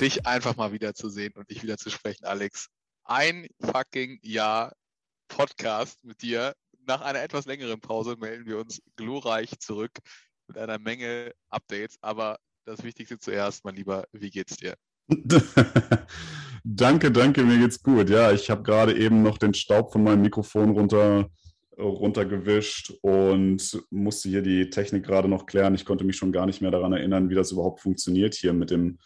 dich einfach mal wiederzusehen und dich wieder zu sprechen, Alex. Ein fucking Jahr Podcast mit dir. Nach einer etwas längeren Pause melden wir uns glorreich zurück mit einer Menge Updates. Aber das Wichtigste zuerst, mein Lieber, wie geht's dir? danke, danke, mir geht's gut. Ja, ich habe gerade eben noch den Staub von meinem Mikrofon runter runtergewischt und musste hier die Technik gerade noch klären. Ich konnte mich schon gar nicht mehr daran erinnern, wie das überhaupt funktioniert hier mit dem,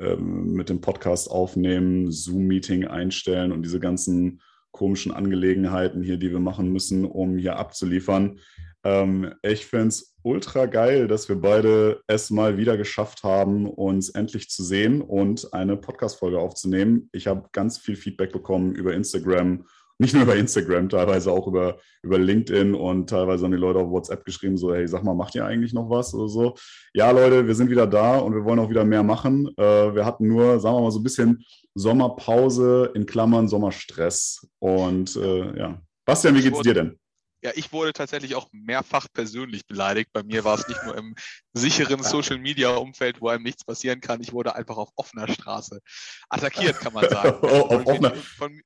ähm, mit dem Podcast aufnehmen, Zoom-Meeting einstellen und diese ganzen komischen Angelegenheiten hier, die wir machen müssen, um hier abzuliefern. Ähm, ich finde es ultra geil, dass wir beide es mal wieder geschafft haben, uns endlich zu sehen und eine Podcast-Folge aufzunehmen. Ich habe ganz viel Feedback bekommen über Instagram nicht nur über Instagram, teilweise auch über, über LinkedIn und teilweise haben die Leute auf WhatsApp geschrieben, so, hey, sag mal, macht ihr eigentlich noch was oder so? Ja, Leute, wir sind wieder da und wir wollen auch wieder mehr machen. Äh, wir hatten nur, sagen wir mal, so ein bisschen Sommerpause in Klammern Sommerstress. Und äh, ja. Bastian, wie geht's dir denn? Ja, ich wurde tatsächlich auch mehrfach persönlich beleidigt. Bei mir war es nicht nur im sicheren Social Media Umfeld, wo einem nichts passieren kann. Ich wurde einfach auf offener Straße attackiert, kann man sagen. oh, auf offener, von,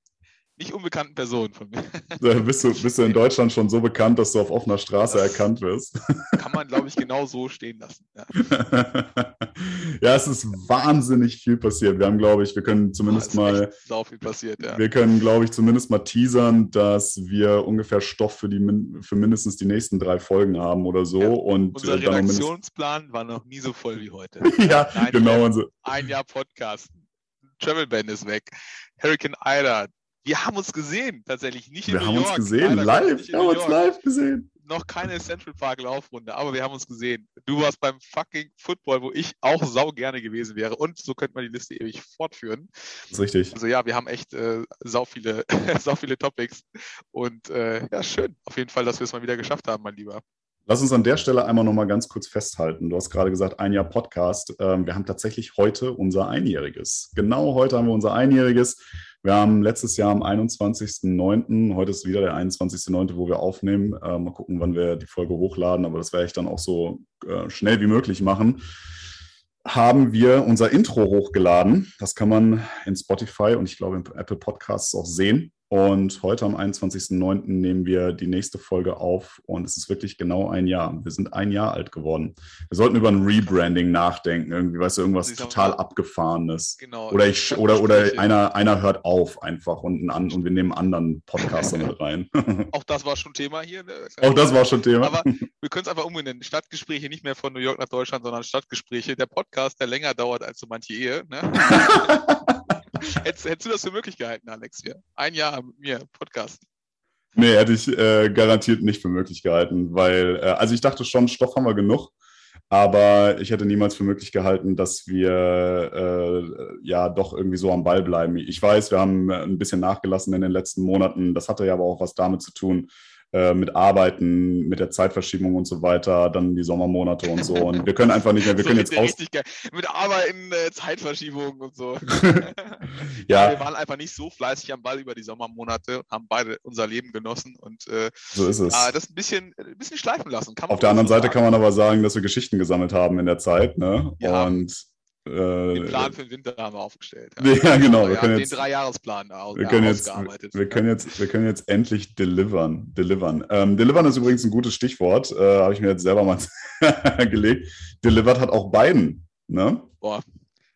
nicht unbekannten Personen von mir. bist, du, bist du in Deutschland schon so bekannt, dass du auf offener Straße das erkannt wirst? Kann man, glaube ich, genau so stehen lassen. Ja. ja. es ist wahnsinnig viel passiert. Wir haben, glaube ich, wir können zumindest oh, mal. Sau viel passiert, ja. Wir können, glaube ich, zumindest mal teasern, dass wir ungefähr Stoff für, die, für mindestens die nächsten drei Folgen haben oder so. Ja. Und Unser äh, Redaktionsplan war noch nie so voll wie heute. ja, ein genau. Jahr, ein Jahr Podcast. Travel Band ist weg. Hurricane Ida, wir haben uns gesehen, tatsächlich. Nicht in wir New haben York. uns gesehen, live. Wir haben uns live gesehen. Noch keine Central Park Laufrunde, aber wir haben uns gesehen. Du warst beim fucking Football, wo ich auch sau gerne gewesen wäre. Und so könnte man die Liste ewig fortführen. Das ist richtig. Also ja, wir haben echt äh, sau, viele, sau viele Topics. Und äh, ja, schön. Auf jeden Fall, dass wir es mal wieder geschafft haben, mein Lieber. Lass uns an der Stelle einmal noch mal ganz kurz festhalten. Du hast gerade gesagt, ein Jahr Podcast. Ähm, wir haben tatsächlich heute unser Einjähriges. Genau heute haben wir unser Einjähriges. Wir haben letztes Jahr am 21.09., heute ist wieder der 21.09., wo wir aufnehmen. Äh, mal gucken, wann wir die Folge hochladen, aber das werde ich dann auch so äh, schnell wie möglich machen. Haben wir unser Intro hochgeladen. Das kann man in Spotify und ich glaube in Apple Podcasts auch sehen. Und heute am 21.09. nehmen wir die nächste Folge auf und es ist wirklich genau ein Jahr. Wir sind ein Jahr alt geworden. Wir sollten über ein Rebranding nachdenken. Irgendwie, weißt du, irgendwas total abgefahrenes. Genau. Oder ich, oder, oder einer, einer hört auf einfach und, an, und wir nehmen anderen Podcaster mit rein. Auch das war schon Thema hier. Ne? Auch das war schon Thema. Aber wir können es einfach umbenennen. Stadtgespräche nicht mehr von New York nach Deutschland, sondern Stadtgespräche. Der Podcast, der länger dauert als so manche Ehe. Ne? hättest, hättest, du das für möglich gehalten, Alex? Hier? Ein Jahr mit mir Podcast. Nee, hätte ich äh, garantiert nicht für möglich gehalten, weil, äh, also ich dachte schon, Stoff haben wir genug, aber ich hätte niemals für möglich gehalten, dass wir äh, ja doch irgendwie so am Ball bleiben. Ich weiß, wir haben ein bisschen nachgelassen in den letzten Monaten. Das hatte ja aber auch was damit zu tun, äh, mit Arbeiten, mit der Zeitverschiebung und so weiter, dann die Sommermonate und so. Und wir können einfach nicht mehr, wir so können jetzt aus. Mit Arbeiten, äh, Zeitverschiebung und so. ja. Wir waren einfach nicht so fleißig am Ball über die Sommermonate, haben beide unser Leben genossen und äh, so ist es. das ein bisschen, ein bisschen schleifen lassen. Auf der anderen Seite sagen. kann man aber sagen, dass wir Geschichten gesammelt haben in der Zeit. Ne? Ja. Und äh, den Plan für den Winter haben wir aufgestellt. Ja, ja genau. Wir, wir können jetzt, den Dreijahresplan aus, wir können jetzt, wir, können jetzt, wir können jetzt endlich delivern. Delivern, ähm, delivern ist übrigens ein gutes Stichwort. Äh, Habe ich mir jetzt selber mal gelegt. Delivered hat auch Biden. Ne? Boah.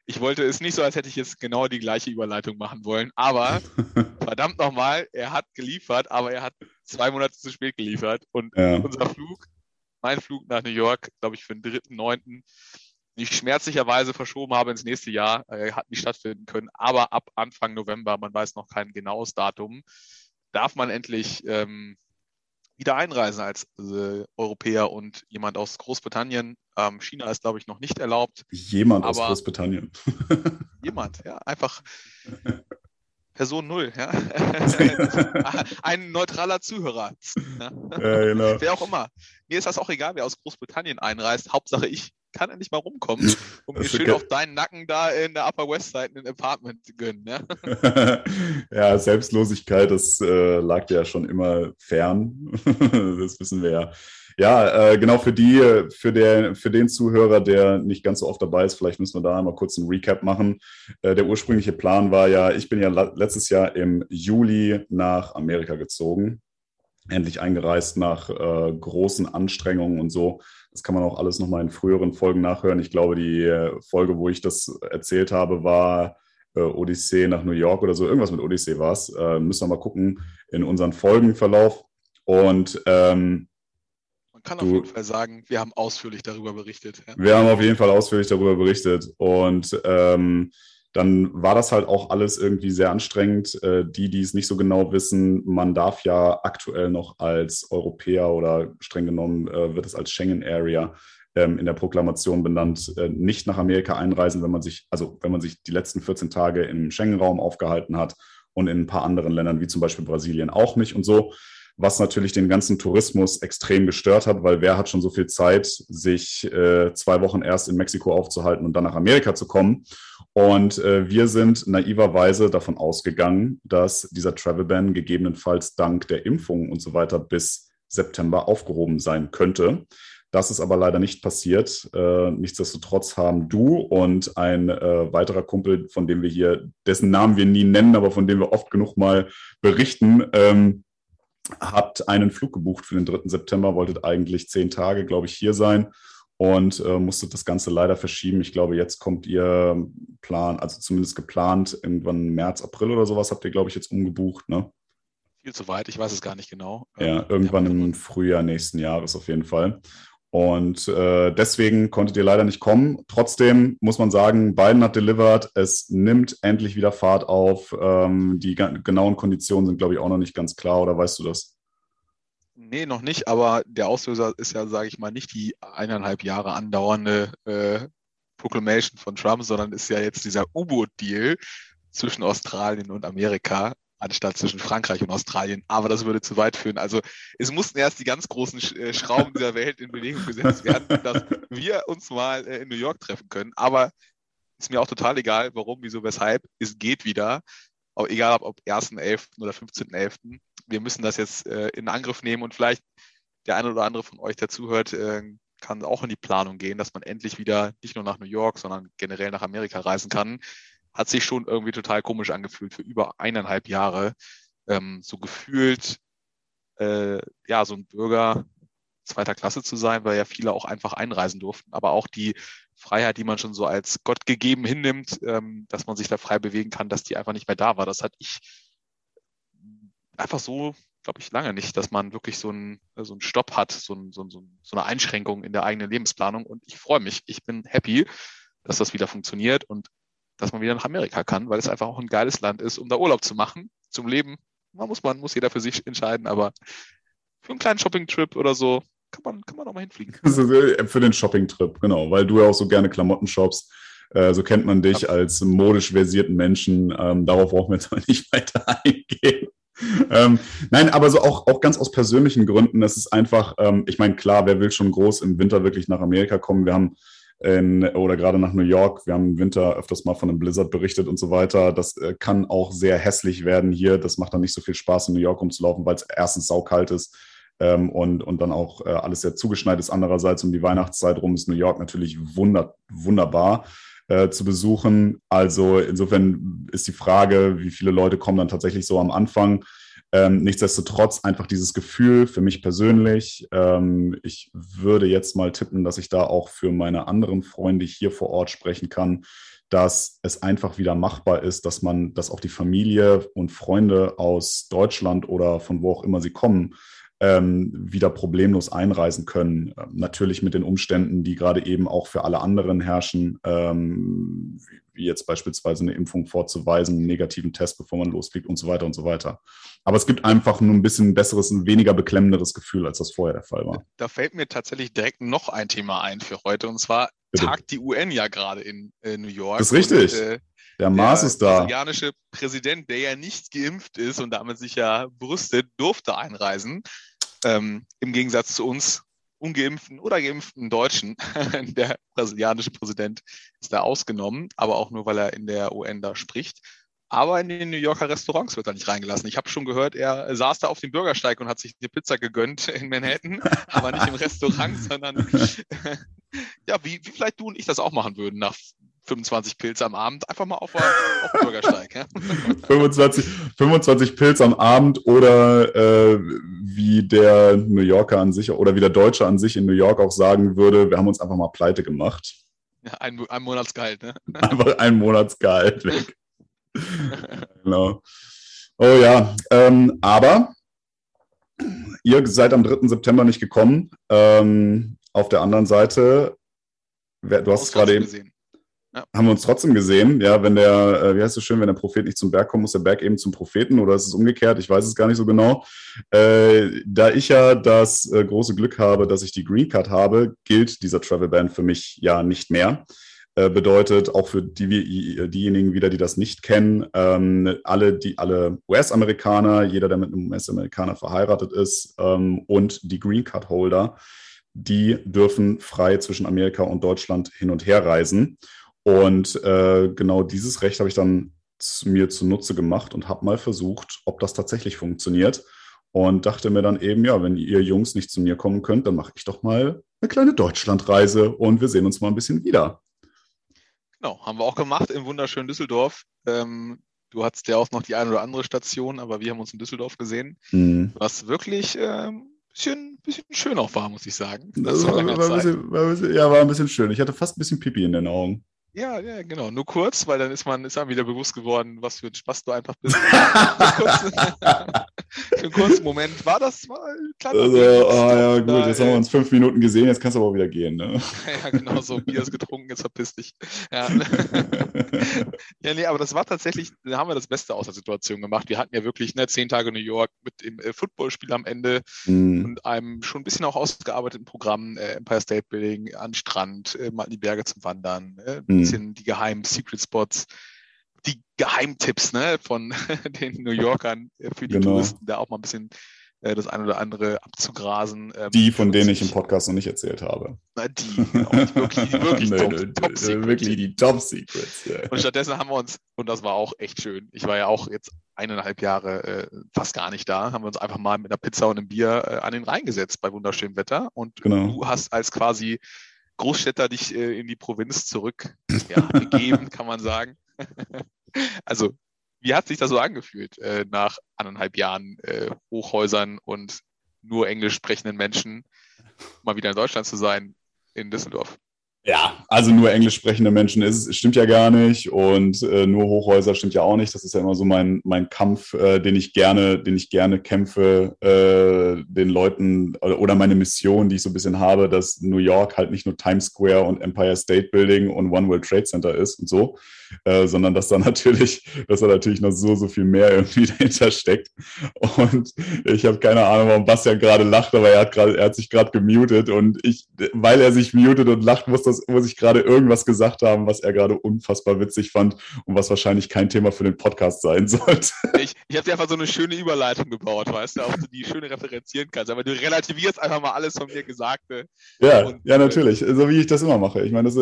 Ich wollte es nicht so, als hätte ich jetzt genau die gleiche Überleitung machen wollen, aber verdammt nochmal, er hat geliefert, aber er hat zwei Monate zu spät geliefert. Und ja. unser Flug, mein Flug nach New York, glaube ich, für den 3.9., die ich schmerzlicherweise verschoben habe ins nächste Jahr, äh, hat nicht stattfinden können. Aber ab Anfang November, man weiß noch kein genaues Datum, darf man endlich ähm, wieder einreisen als äh, Europäer und jemand aus Großbritannien. Ähm, China ist, glaube ich, noch nicht erlaubt. Jemand aus Großbritannien. jemand, ja, einfach Person Null, ja. Ein neutraler Zuhörer. Ja. Ja, genau. Wer auch immer. Mir ist das auch egal, wer aus Großbritannien einreist. Hauptsache ich kann endlich mal rumkommen und mir schön auf deinen Nacken da in der Upper West Side ein Apartment gönnen. Ja, ja Selbstlosigkeit, das äh, lag ja schon immer fern. das wissen wir ja. Ja, äh, genau für die, für, der, für den Zuhörer, der nicht ganz so oft dabei ist, vielleicht müssen wir da einmal kurz einen Recap machen. Äh, der ursprüngliche Plan war ja, ich bin ja letztes Jahr im Juli nach Amerika gezogen, endlich eingereist nach äh, großen Anstrengungen und so. Das kann man auch alles nochmal in früheren Folgen nachhören. Ich glaube, die äh, Folge, wo ich das erzählt habe, war äh, Odyssee nach New York oder so. Irgendwas mit Odyssee war es. Äh, müssen wir mal gucken in unseren Folgenverlauf. Und ähm, man kann auf jeden Fall sagen, wir haben ausführlich darüber berichtet. Ja. Wir haben auf jeden Fall ausführlich darüber berichtet. Und ähm, dann war das halt auch alles irgendwie sehr anstrengend. Äh, die, die es nicht so genau wissen, man darf ja aktuell noch als Europäer oder streng genommen äh, wird es als Schengen Area ähm, in der Proklamation benannt, äh, nicht nach Amerika einreisen, wenn man sich, also wenn man sich die letzten 14 Tage im Schengen-Raum aufgehalten hat und in ein paar anderen Ländern, wie zum Beispiel Brasilien, auch nicht und so was natürlich den ganzen Tourismus extrem gestört hat, weil wer hat schon so viel Zeit, sich äh, zwei Wochen erst in Mexiko aufzuhalten und dann nach Amerika zu kommen. Und äh, wir sind naiverweise davon ausgegangen, dass dieser Travel Ban gegebenenfalls dank der Impfungen und so weiter bis September aufgehoben sein könnte. Das ist aber leider nicht passiert. Äh, nichtsdestotrotz haben du und ein äh, weiterer Kumpel, von dem wir hier, dessen Namen wir nie nennen, aber von dem wir oft genug mal berichten, ähm, habt einen Flug gebucht für den 3. September, wolltet eigentlich zehn Tage, glaube ich, hier sein und äh, musstet das Ganze leider verschieben. Ich glaube, jetzt kommt ihr Plan, also zumindest geplant, irgendwann März, April oder sowas habt ihr, glaube ich, jetzt umgebucht, ne? Viel zu weit, ich weiß es gar nicht genau. Ja, ähm, irgendwann im Frühjahr nächsten Jahres auf jeden Fall. Und äh, deswegen konntet ihr leider nicht kommen. Trotzdem muss man sagen, Biden hat delivered. Es nimmt endlich wieder Fahrt auf. Ähm, die genauen Konditionen sind, glaube ich, auch noch nicht ganz klar. Oder weißt du das? Nee, noch nicht. Aber der Auslöser ist ja, sage ich mal, nicht die eineinhalb Jahre andauernde äh, Proclamation von Trump, sondern ist ja jetzt dieser U-Boot-Deal zwischen Australien und Amerika anstatt zwischen Frankreich und Australien. Aber das würde zu weit führen. Also es mussten erst die ganz großen äh, Schrauben dieser Welt in Bewegung gesetzt werden, dass wir uns mal äh, in New York treffen können. Aber ist mir auch total egal, warum, wieso, weshalb. Es geht wieder. Auch egal ob, 1.11. oder 15.11. Wir müssen das jetzt äh, in Angriff nehmen und vielleicht der eine oder andere von euch, der zuhört, kann auch in die Planung gehen, dass man endlich wieder nicht nur nach New York, sondern generell nach Amerika reisen kann hat sich schon irgendwie total komisch angefühlt für über eineinhalb Jahre. Ähm, so gefühlt, äh, ja, so ein Bürger zweiter Klasse zu sein, weil ja viele auch einfach einreisen durften. Aber auch die Freiheit, die man schon so als Gott gegeben hinnimmt, ähm, dass man sich da frei bewegen kann, dass die einfach nicht mehr da war. Das hatte ich einfach so, glaube ich, lange nicht, dass man wirklich so einen, so einen Stopp hat, so, ein, so, so, so eine Einschränkung in der eigenen Lebensplanung. Und ich freue mich. Ich bin happy, dass das wieder funktioniert. Und dass man wieder nach Amerika kann, weil es einfach auch ein geiles Land ist, um da Urlaub zu machen, zum Leben. Man muss man, muss jeder für sich entscheiden, aber für einen kleinen Shopping-Trip oder so kann man, kann man auch mal hinfliegen. für den Shopping-Trip, genau, weil du ja auch so gerne Klamotten shoppst. Äh, so kennt man dich als modisch versierten Menschen. Ähm, darauf brauchen wir jetzt aber nicht weiter eingehen. ähm, nein, aber so auch, auch ganz aus persönlichen Gründen. Das ist einfach, ähm, ich meine, klar, wer will schon groß im Winter wirklich nach Amerika kommen? Wir haben in, oder gerade nach New York. Wir haben im Winter öfters mal von einem Blizzard berichtet und so weiter. Das äh, kann auch sehr hässlich werden hier. Das macht dann nicht so viel Spaß, in New York rumzulaufen, weil es erstens saukalt ist ähm, und, und dann auch äh, alles sehr zugeschneit ist. Andererseits um die Weihnachtszeit rum ist New York natürlich wunder, wunderbar. Äh, zu besuchen. Also insofern ist die Frage, wie viele Leute kommen dann tatsächlich so am Anfang. Ähm, nichtsdestotrotz einfach dieses Gefühl für mich persönlich. Ähm, ich würde jetzt mal tippen, dass ich da auch für meine anderen Freunde hier vor Ort sprechen kann, dass es einfach wieder machbar ist, dass man, dass auch die Familie und Freunde aus Deutschland oder von wo auch immer sie kommen, ähm, wieder problemlos einreisen können. Ähm, natürlich mit den Umständen, die gerade eben auch für alle anderen herrschen, ähm, wie, jetzt beispielsweise eine Impfung vorzuweisen, einen negativen Test, bevor man losfliegt und so weiter und so weiter. Aber es gibt einfach nur ein bisschen besseres, ein weniger beklemmenderes Gefühl, als das vorher der Fall war. Da fällt mir tatsächlich direkt noch ein Thema ein für heute und zwar Bitte. tagt die UN ja gerade in äh, New York. Das ist richtig. Und, äh, der Mars ist da. Der brasilianische Präsident, der ja nicht geimpft ist und damit sich ja brüstet, durfte einreisen. Ähm, Im Gegensatz zu uns ungeimpften oder geimpften Deutschen. der brasilianische Präsident ist da ausgenommen, aber auch nur, weil er in der UN da spricht. aber in den New Yorker Restaurants wird er nicht reingelassen. Ich habe schon gehört, er saß da auf dem Bürgersteig und hat sich eine Pizza gegönnt in Manhattan, aber nicht im Restaurant, sondern ja, wie, wie vielleicht du und ich das auch machen würden nach 25 Pilz am Abend, einfach mal auf, auf dem Bürgersteig. Ja? 25, 25 Pilz am Abend oder äh, wie der New Yorker an sich oder wie der Deutsche an sich in New York auch sagen würde, wir haben uns einfach mal pleite gemacht. Ja, ein, ein Monatsgehalt, ne? Einfach ein Monatsgehalt weg. genau. Oh ja, ähm, aber ihr seid am 3. September nicht gekommen. Ähm, auf der anderen Seite, du hast es gerade eben. Ja. Haben wir uns trotzdem gesehen, ja, wenn der, äh, wie heißt es schön, wenn der Prophet nicht zum Berg kommt, muss der Berg eben zum Propheten oder ist es umgekehrt? Ich weiß es gar nicht so genau. Äh, da ich ja das äh, große Glück habe, dass ich die Green Card habe, gilt dieser Travel Ban für mich ja nicht mehr. Äh, bedeutet auch für die, diejenigen wieder, die das nicht kennen, ähm, alle, alle US-Amerikaner, jeder, der mit einem US-Amerikaner verheiratet ist ähm, und die Green Card Holder, die dürfen frei zwischen Amerika und Deutschland hin und her reisen. Und äh, genau dieses Recht habe ich dann mir zunutze gemacht und habe mal versucht, ob das tatsächlich funktioniert. Und dachte mir dann eben, ja, wenn ihr Jungs nicht zu mir kommen könnt, dann mache ich doch mal eine kleine Deutschlandreise und wir sehen uns mal ein bisschen wieder. Genau, haben wir auch gemacht im wunderschönen Düsseldorf. Ähm, du hattest ja auch noch die eine oder andere Station, aber wir haben uns in Düsseldorf gesehen, mhm. was wirklich ähm, bisschen, bisschen schön auch war, muss ich sagen. Das war, war, war, bisschen, war bisschen, ja, war ein bisschen schön. Ich hatte fast ein bisschen Pipi in den Augen. Ja, ja, genau. Nur kurz, weil dann ist man, ist einem wieder bewusst geworden, was für ein Spaß du einfach bist. für einen kurzen Moment war das mal kleiner also, oh, ja, gut, da, jetzt haben wir uns fünf Minuten gesehen, jetzt kannst du aber auch wieder gehen. Ne? ja, genau so. Bier ist getrunken, jetzt verpiss dich. Ja. ja, nee, aber das war tatsächlich, da haben wir das Beste aus der Situation gemacht. Wir hatten ja wirklich ne, zehn Tage New York mit dem äh, Footballspiel am Ende mm. und einem schon ein bisschen auch ausgearbeiteten Programm, äh, Empire State Building, an Strand, äh, mal in die Berge zum Wandern. Äh, bisschen die geheimen Secret Spots, die Geheimtipps ne, von den New Yorkern für die genau. Touristen, da auch mal ein bisschen äh, das eine oder andere abzugrasen. Ähm, die, von denen ich im Podcast noch nicht erzählt habe. Na, die, genau, die wirklich, die wirklich Top, Top. Wirklich die Top Secrets. Ja. Und stattdessen haben wir uns, und das war auch echt schön, ich war ja auch jetzt eineinhalb Jahre äh, fast gar nicht da, haben wir uns einfach mal mit einer Pizza und einem Bier äh, an den Rhein gesetzt bei wunderschönem Wetter. Und genau. du hast als quasi Großstädter dich äh, in die Provinz zurück ja, gegeben, kann man sagen. also, wie hat sich das so angefühlt äh, nach anderthalb Jahren äh, Hochhäusern und nur englisch sprechenden Menschen, mal wieder in Deutschland zu sein, in Düsseldorf? Ja, also nur englisch sprechende Menschen ist, stimmt ja gar nicht und äh, nur Hochhäuser stimmt ja auch nicht. Das ist ja immer so mein, mein Kampf, äh, den ich gerne, den ich gerne kämpfe, äh, den Leuten oder, oder meine Mission, die ich so ein bisschen habe, dass New York halt nicht nur Times Square und Empire State Building und One World Trade Center ist und so, äh, sondern dass da natürlich, dass da natürlich noch so, so viel mehr irgendwie dahinter steckt. Und ich habe keine Ahnung, warum Bastian gerade lacht, aber er hat gerade, er hat sich gerade gemutet und ich, weil er sich mutet und lacht, muss das, muss ich gerade irgendwas gesagt haben, was er gerade unfassbar witzig fand und was wahrscheinlich kein Thema für den Podcast sein sollte. Ich, ich habe dir einfach so eine schöne Überleitung gebaut, weißt du, auch du die schöne referenzieren kannst, aber du relativierst einfach mal alles von mir Gesagte. Ja, und, ja, natürlich, so wie ich das immer mache. Ich meine, das,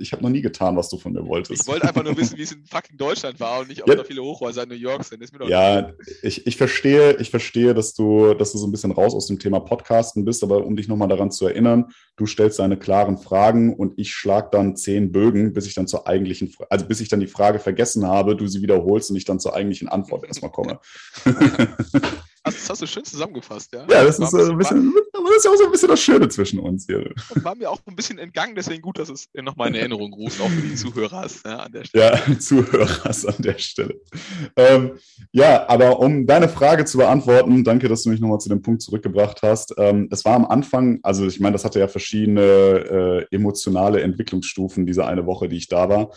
ich habe noch nie getan, was du von mir wolltest. Ich wollte einfach nur wissen, wie es in fucking Deutschland war und nicht, ob ja. da viele Hochhäuser in New York sind. ja, ich, ich verstehe, ich verstehe, dass du, dass du so ein bisschen raus aus dem Thema Podcasten bist, aber um dich nochmal daran zu erinnern, du stellst deine klaren Fragen und ich schlage dann zehn Bögen, bis ich dann zur eigentlichen, also bis ich dann die Frage vergessen habe, du sie wiederholst und ich dann zur eigentlichen Antwort erstmal komme. Das hast du schön zusammengefasst, ja. Ja, das ist ein bisschen, aber das ist ja auch so ein bisschen das Schöne zwischen uns hier. War mir auch ein bisschen entgangen, deswegen gut, dass es nochmal in Erinnerung ruft, auch für die Zuhörer ja, an der Stelle. Ja, Zuhörer an der Stelle. Ähm, ja, aber um deine Frage zu beantworten, danke, dass du mich nochmal zu dem Punkt zurückgebracht hast. Ähm, es war am Anfang, also ich meine, das hatte ja verschiedene äh, emotionale Entwicklungsstufen, diese eine Woche, die ich da war.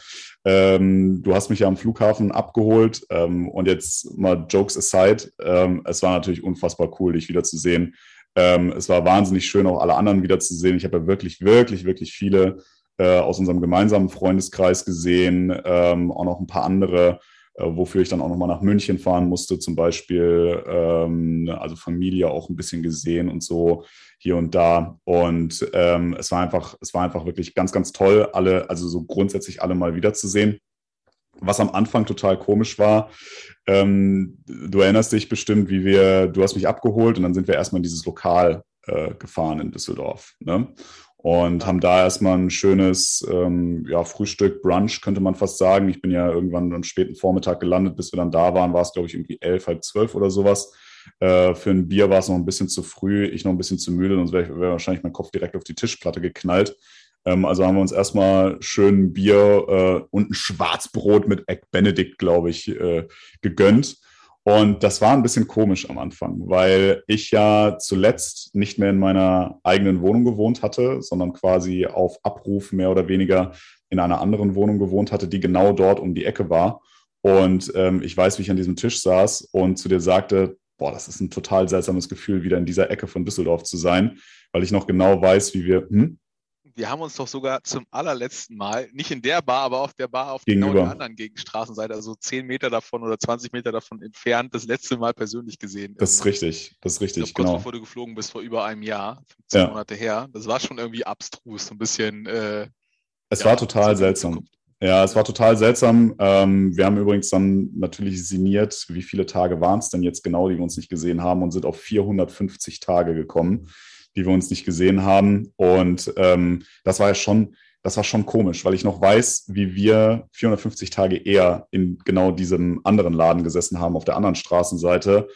Ähm, du hast mich ja am Flughafen abgeholt ähm, und jetzt mal Jokes aside, ähm, es war natürlich unfassbar cool, dich wiederzusehen. Ähm, es war wahnsinnig schön, auch alle anderen wiederzusehen. Ich habe ja wirklich, wirklich, wirklich viele äh, aus unserem gemeinsamen Freundeskreis gesehen, ähm, auch noch ein paar andere, wofür ich dann auch nochmal nach München fahren musste, zum Beispiel, ähm, also Familie auch ein bisschen gesehen und so hier und da. Und ähm, es war einfach, es war einfach wirklich ganz, ganz toll, alle, also so grundsätzlich alle mal wiederzusehen. was am Anfang total komisch war. Ähm, du erinnerst dich bestimmt, wie wir, du hast mich abgeholt und dann sind wir erstmal in dieses Lokal äh, gefahren in Düsseldorf. Ne? Und haben da erstmal ein schönes ja, Frühstück, Brunch, könnte man fast sagen. Ich bin ja irgendwann am späten Vormittag gelandet, bis wir dann da waren, war es, glaube ich, irgendwie elf, halb zwölf oder sowas. Äh, für ein Bier war es noch ein bisschen zu früh, ich noch ein bisschen zu müde, sonst wäre wär wahrscheinlich mein Kopf direkt auf die Tischplatte geknallt. Ähm, also haben wir uns erstmal schön Bier äh, und ein Schwarzbrot mit Egg Benedict, glaube ich, äh, gegönnt. Und das war ein bisschen komisch am Anfang, weil ich ja zuletzt nicht mehr in meiner eigenen Wohnung gewohnt hatte, sondern quasi auf Abruf mehr oder weniger in einer anderen Wohnung gewohnt hatte, die genau dort um die Ecke war. Und ähm, ich weiß, wie ich an diesem Tisch saß und zu dir sagte, boah, das ist ein total seltsames Gefühl, wieder in dieser Ecke von Düsseldorf zu sein, weil ich noch genau weiß, wie wir, hm? Wir haben uns doch sogar zum allerletzten Mal, nicht in der Bar, aber auf der Bar auf Gegenüber. genau der anderen Gegenstraßenseite, also zehn Meter davon oder 20 Meter davon entfernt, das letzte Mal persönlich gesehen. Das ist richtig, das ist richtig, ich glaub, genau. Kurz bevor du geflogen bist, vor über einem Jahr, 15 ja. Monate her. Das war schon irgendwie abstrus, so ein bisschen. Äh, es ja, war total seltsam. Ja, es war total seltsam. Ähm, wir haben übrigens dann natürlich sinniert, wie viele Tage waren es denn jetzt genau, die wir uns nicht gesehen haben und sind auf 450 Tage gekommen die wir uns nicht gesehen haben. Und ähm, das war ja schon, das war schon komisch, weil ich noch weiß, wie wir 450 Tage eher in genau diesem anderen Laden gesessen haben, auf der anderen Straßenseite.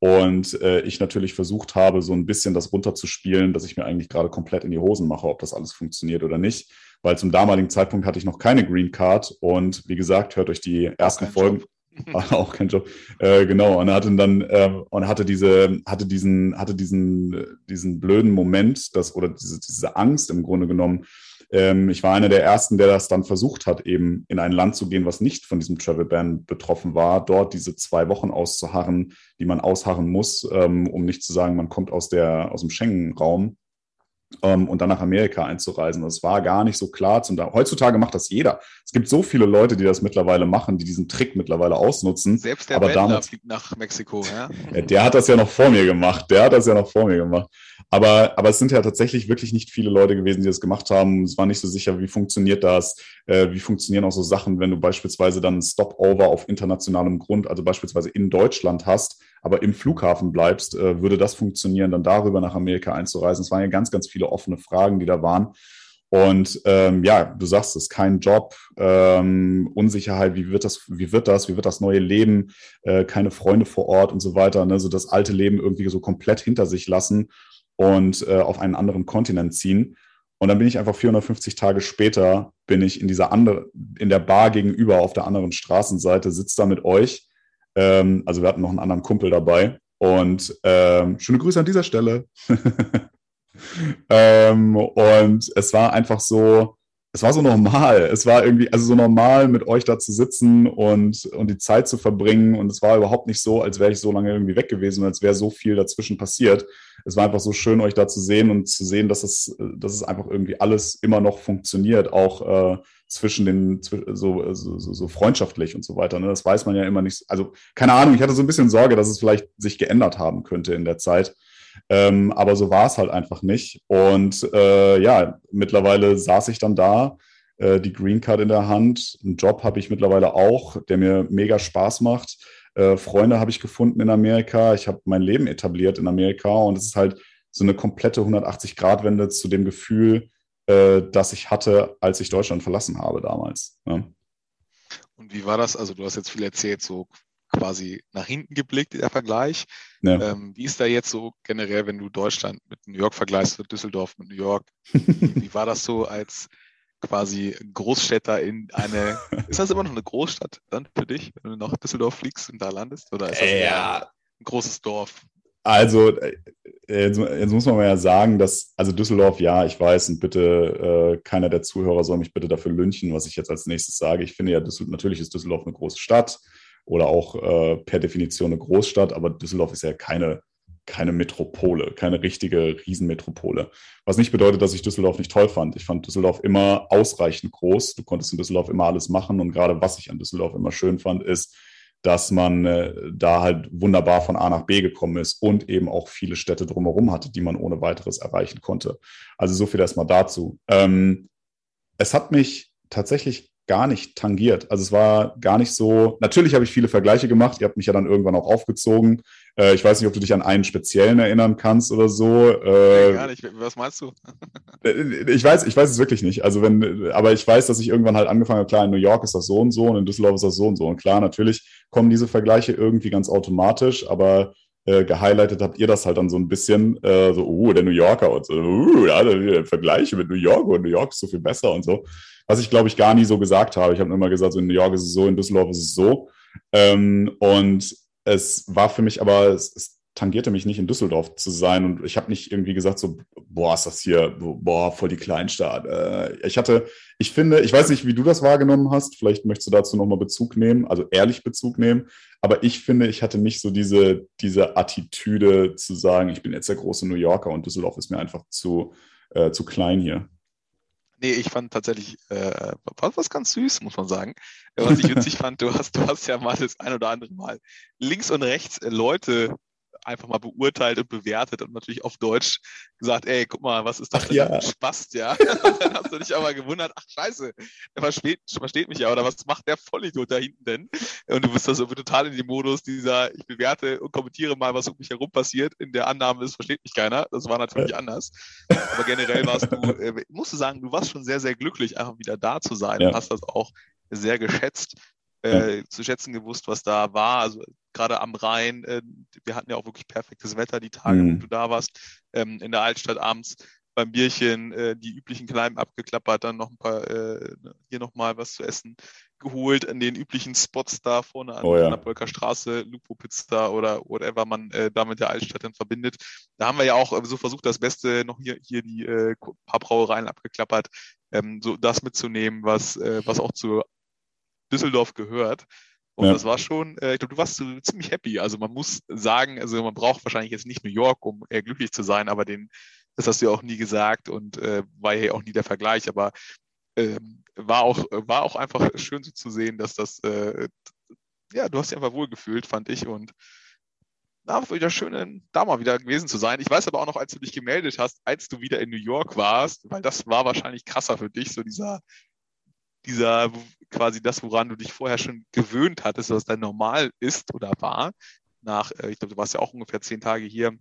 Und äh, ich natürlich versucht habe, so ein bisschen das runterzuspielen, dass ich mir eigentlich gerade komplett in die Hosen mache, ob das alles funktioniert oder nicht. Weil zum damaligen Zeitpunkt hatte ich noch keine Green Card. Und wie gesagt, hört euch die ersten Folgen. Job. auch kein Job. Äh, genau. Und hatte dann äh, und hatte diese, hatte diesen, hatte diesen, diesen blöden Moment, dass, oder diese, diese Angst im Grunde genommen. Ähm, ich war einer der ersten, der das dann versucht hat, eben in ein Land zu gehen, was nicht von diesem Travel Ban betroffen war, dort diese zwei Wochen auszuharren, die man ausharren muss, ähm, um nicht zu sagen, man kommt aus der, aus dem Schengen-Raum ähm, und dann nach Amerika einzureisen. Das war gar nicht so klar. Zum Heutzutage macht das jeder. Es gibt so viele Leute, die das mittlerweile machen, die diesen Trick mittlerweile ausnutzen. Selbst der Aber damals, fliegt nach Mexiko. Ja? der hat das ja noch vor mir gemacht. Der hat das ja noch vor mir gemacht. Aber, aber es sind ja tatsächlich wirklich nicht viele Leute gewesen, die das gemacht haben. Es war nicht so sicher, wie funktioniert das, äh, wie funktionieren auch so Sachen, wenn du beispielsweise dann Stopover auf internationalem Grund, also beispielsweise in Deutschland hast, aber im Flughafen bleibst, äh, würde das funktionieren, dann darüber nach Amerika einzureisen? Es waren ja ganz, ganz viele offene Fragen, die da waren. Und ähm, ja, du sagst es, kein Job, ähm, Unsicherheit, wie wird das, wie wird das, wie wird das neue Leben, äh, keine Freunde vor Ort und so weiter, ne? so das alte Leben irgendwie so komplett hinter sich lassen und äh, auf einen anderen Kontinent ziehen. Und dann bin ich einfach 450 Tage später, bin ich in dieser andere, in der Bar gegenüber auf der anderen Straßenseite, sitze da mit euch. Ähm, also wir hatten noch einen anderen Kumpel dabei. Und ähm, schöne Grüße an dieser Stelle. ähm, und es war einfach so, es war so normal. Es war irgendwie, also so normal, mit euch da zu sitzen und, und die Zeit zu verbringen. Und es war überhaupt nicht so, als wäre ich so lange irgendwie weg gewesen, als wäre so viel dazwischen passiert. Es war einfach so schön, euch da zu sehen und zu sehen, dass es, dass es einfach irgendwie alles immer noch funktioniert, auch äh, zwischen den, so, so, so freundschaftlich und so weiter. Ne? Das weiß man ja immer nicht. Also, keine Ahnung, ich hatte so ein bisschen Sorge, dass es vielleicht sich geändert haben könnte in der Zeit. Ähm, aber so war es halt einfach nicht. Und äh, ja, mittlerweile saß ich dann da, äh, die Green Card in der Hand. Einen Job habe ich mittlerweile auch, der mir mega Spaß macht. Äh, Freunde habe ich gefunden in Amerika. Ich habe mein Leben etabliert in Amerika und es ist halt so eine komplette 180-Grad-Wende zu dem Gefühl, äh, das ich hatte, als ich Deutschland verlassen habe damals. Ne? Und wie war das? Also du hast jetzt viel erzählt, so quasi nach hinten geblickt, der Vergleich. Ja. Ähm, wie ist da jetzt so generell, wenn du Deutschland mit New York vergleichst, mit Düsseldorf mit New York? wie, wie war das so als quasi Großstädter in eine, ist das immer noch eine Großstadt dann für dich, wenn du nach Düsseldorf fliegst und da landest? Oder ist das ja. ein großes Dorf? Also, äh, jetzt, jetzt, muss man mal ja sagen, dass, also Düsseldorf, ja, ich weiß, und bitte, äh, keiner der Zuhörer soll mich bitte dafür lynchen, was ich jetzt als nächstes sage. Ich finde ja, Düsseldorf, natürlich ist Düsseldorf eine große Stadt oder auch äh, per Definition eine Großstadt, aber Düsseldorf ist ja keine, keine Metropole, keine richtige Riesenmetropole. Was nicht bedeutet, dass ich Düsseldorf nicht toll fand. Ich fand Düsseldorf immer ausreichend groß. Du konntest in Düsseldorf immer alles machen und gerade was ich an Düsseldorf immer schön fand, ist, dass man äh, da halt wunderbar von A nach B gekommen ist und eben auch viele Städte drumherum hatte, die man ohne weiteres erreichen konnte. Also so viel erstmal dazu. Ähm, es hat mich tatsächlich gar nicht tangiert. Also es war gar nicht so, natürlich habe ich viele Vergleiche gemacht, ihr habt mich ja dann irgendwann auch aufgezogen. Äh, ich weiß nicht, ob du dich an einen speziellen erinnern kannst oder so. Äh, gar nicht, was meinst du? Äh, ich weiß, ich weiß es wirklich nicht. Also wenn, aber ich weiß, dass ich irgendwann halt angefangen habe, klar, in New York ist das so und so und in Düsseldorf ist das so und so. Und klar, natürlich kommen diese Vergleiche irgendwie ganz automatisch, aber äh, gehighlightet habt ihr das halt dann so ein bisschen, äh, so, uh, der New Yorker und so, uh, ja, der Vergleiche mit New York und New York ist so viel besser und so. Was ich, glaube ich, gar nie so gesagt habe. Ich habe immer gesagt, so in New York ist es so, in Düsseldorf ist es so. Ähm, und es war für mich aber, es, es tangierte mich nicht in Düsseldorf zu sein und ich habe nicht irgendwie gesagt so, boah, ist das hier, boah, voll die Kleinstadt. Äh, ich hatte, ich finde, ich weiß nicht, wie du das wahrgenommen hast, vielleicht möchtest du dazu nochmal Bezug nehmen, also ehrlich Bezug nehmen, aber ich finde, ich hatte nicht so diese, diese Attitüde zu sagen, ich bin jetzt der große New Yorker und Düsseldorf ist mir einfach zu, äh, zu klein hier. Nee, ich fand tatsächlich äh, was, was ganz süß, muss man sagen. Was ich witzig fand, du hast, du hast ja mal das ein oder andere Mal links und rechts Leute einfach mal beurteilt und bewertet und natürlich auf Deutsch gesagt, ey, guck mal, was ist das denn ja. Spaß, ja? und dann hast du dich aber gewundert, ach scheiße, der versteht, versteht mich ja, oder was macht der Vollidiot da hinten denn? Und du bist da so total in dem Modus dieser, ich bewerte und kommentiere mal, was um mich herum passiert, in der Annahme, es versteht mich keiner. Das war natürlich ja. anders. Aber generell warst du, äh, musst du sagen, du warst schon sehr, sehr glücklich, einfach wieder da zu sein ja. und hast das auch sehr geschätzt äh, zu schätzen gewusst, was da war. Also gerade am Rhein, äh, wir hatten ja auch wirklich perfektes Wetter die Tage, mhm. wo du da warst, ähm, in der Altstadt abends beim Bierchen äh, die üblichen Kneipen abgeklappert, dann noch ein paar, äh, hier nochmal was zu essen geholt in den üblichen Spots da vorne an, oh, ja. der Bolker Straße, Lupo Pizza oder whatever man äh, da mit der Altstadt dann verbindet. Da haben wir ja auch äh, so versucht, das Beste noch hier, hier die äh, paar Brauereien abgeklappert, ähm, so das mitzunehmen, was, äh, was auch zu Düsseldorf gehört. Und ja. das war schon, äh, ich glaube, du warst so ziemlich happy. Also man muss sagen, also man braucht wahrscheinlich jetzt nicht New York, um eher glücklich zu sein, aber den, das hast du ja auch nie gesagt und äh, war ja auch nie der Vergleich, aber ähm, war auch, war auch einfach schön so zu sehen, dass das, äh, ja, du hast dich einfach wohlgefühlt, fand ich. Und na, wieder schön, da mal wieder gewesen zu sein. Ich weiß aber auch noch, als du dich gemeldet hast, als du wieder in New York warst, weil das war wahrscheinlich krasser für dich, so dieser dieser quasi das, woran du dich vorher schon gewöhnt hattest, was dein Normal ist oder war, nach, äh, ich glaube, du warst ja auch ungefähr zehn Tage hier,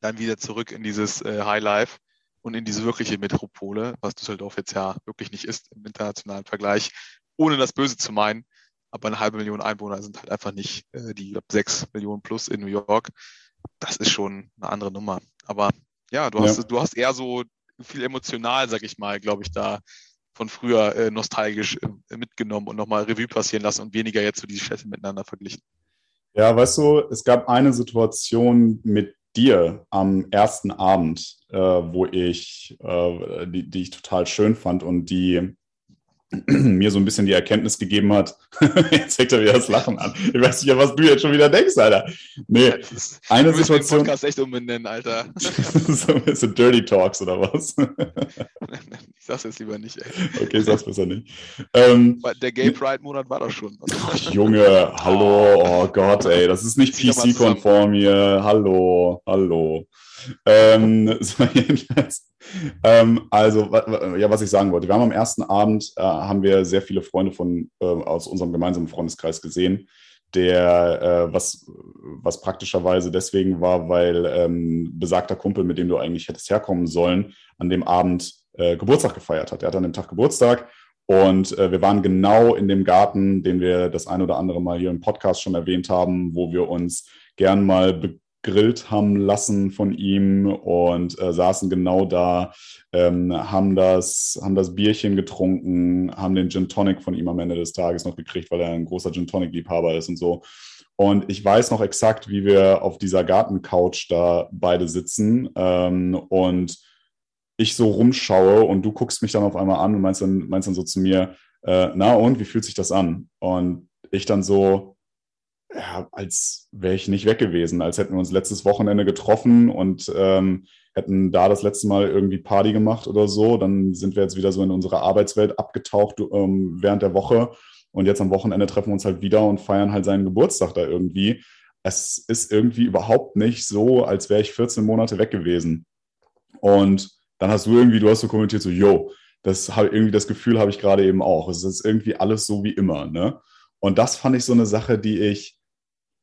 dann wieder zurück in dieses äh, Highlife und in diese wirkliche Metropole, was Düsseldorf jetzt ja wirklich nicht ist im internationalen Vergleich, ohne das Böse zu meinen. Aber eine halbe Million Einwohner sind halt einfach nicht äh, die sechs Millionen plus in New York. Das ist schon eine andere Nummer. Aber ja, du hast, ja. du hast eher so viel emotional, sag ich mal, glaube ich, da von früher äh, nostalgisch äh, mitgenommen und nochmal Revue passieren lassen und weniger jetzt so diese Städte miteinander verglichen. Ja, weißt du, es gab eine Situation mit dir am ersten Abend, äh, wo ich, äh, die, die ich total schön fand und die mir so ein bisschen die Erkenntnis gegeben hat, jetzt fängt er wieder das Lachen an. Ich weiß nicht, was du jetzt schon wieder denkst, Alter. Nee, eine du Situation. Podcast echt umbenennen, Alter. so ein bisschen Dirty Talks oder was? ich sag's jetzt lieber nicht, ey. Okay, sag's besser nicht. Ähm, Der Gay Pride-Monat war doch schon. Ach, Junge, hallo, oh Gott, ey, das ist nicht PC-konform hier. Hallo, hallo. Ähm, so jedenfalls, ähm, also, ja, was ich sagen wollte. Wir haben am ersten Abend, äh, haben wir sehr viele Freunde von, äh, aus unserem gemeinsamen Freundeskreis gesehen, der, äh, was, was praktischerweise deswegen war, weil ähm, besagter Kumpel, mit dem du eigentlich hättest herkommen sollen, an dem Abend äh, Geburtstag gefeiert hat. Er hat an dem Tag Geburtstag und äh, wir waren genau in dem Garten, den wir das ein oder andere Mal hier im Podcast schon erwähnt haben, wo wir uns gern mal gegrillt haben lassen von ihm und äh, saßen genau da, ähm, haben, das, haben das Bierchen getrunken, haben den Gin Tonic von ihm am Ende des Tages noch gekriegt, weil er ein großer Gin Tonic-Liebhaber ist und so. Und ich weiß noch exakt, wie wir auf dieser Gartencouch da beide sitzen ähm, und ich so rumschaue und du guckst mich dann auf einmal an und meinst dann, meinst dann so zu mir, äh, na und, wie fühlt sich das an? Und ich dann so, ja, als wäre ich nicht weg gewesen, als hätten wir uns letztes Wochenende getroffen und ähm, hätten da das letzte Mal irgendwie Party gemacht oder so. Dann sind wir jetzt wieder so in unsere Arbeitswelt abgetaucht ähm, während der Woche. Und jetzt am Wochenende treffen wir uns halt wieder und feiern halt seinen Geburtstag da irgendwie. Es ist irgendwie überhaupt nicht so, als wäre ich 14 Monate weg gewesen. Und dann hast du irgendwie, du hast so kommentiert, so, yo, das habe irgendwie das Gefühl habe ich gerade eben auch. Es ist irgendwie alles so wie immer, ne? Und das fand ich so eine Sache, die ich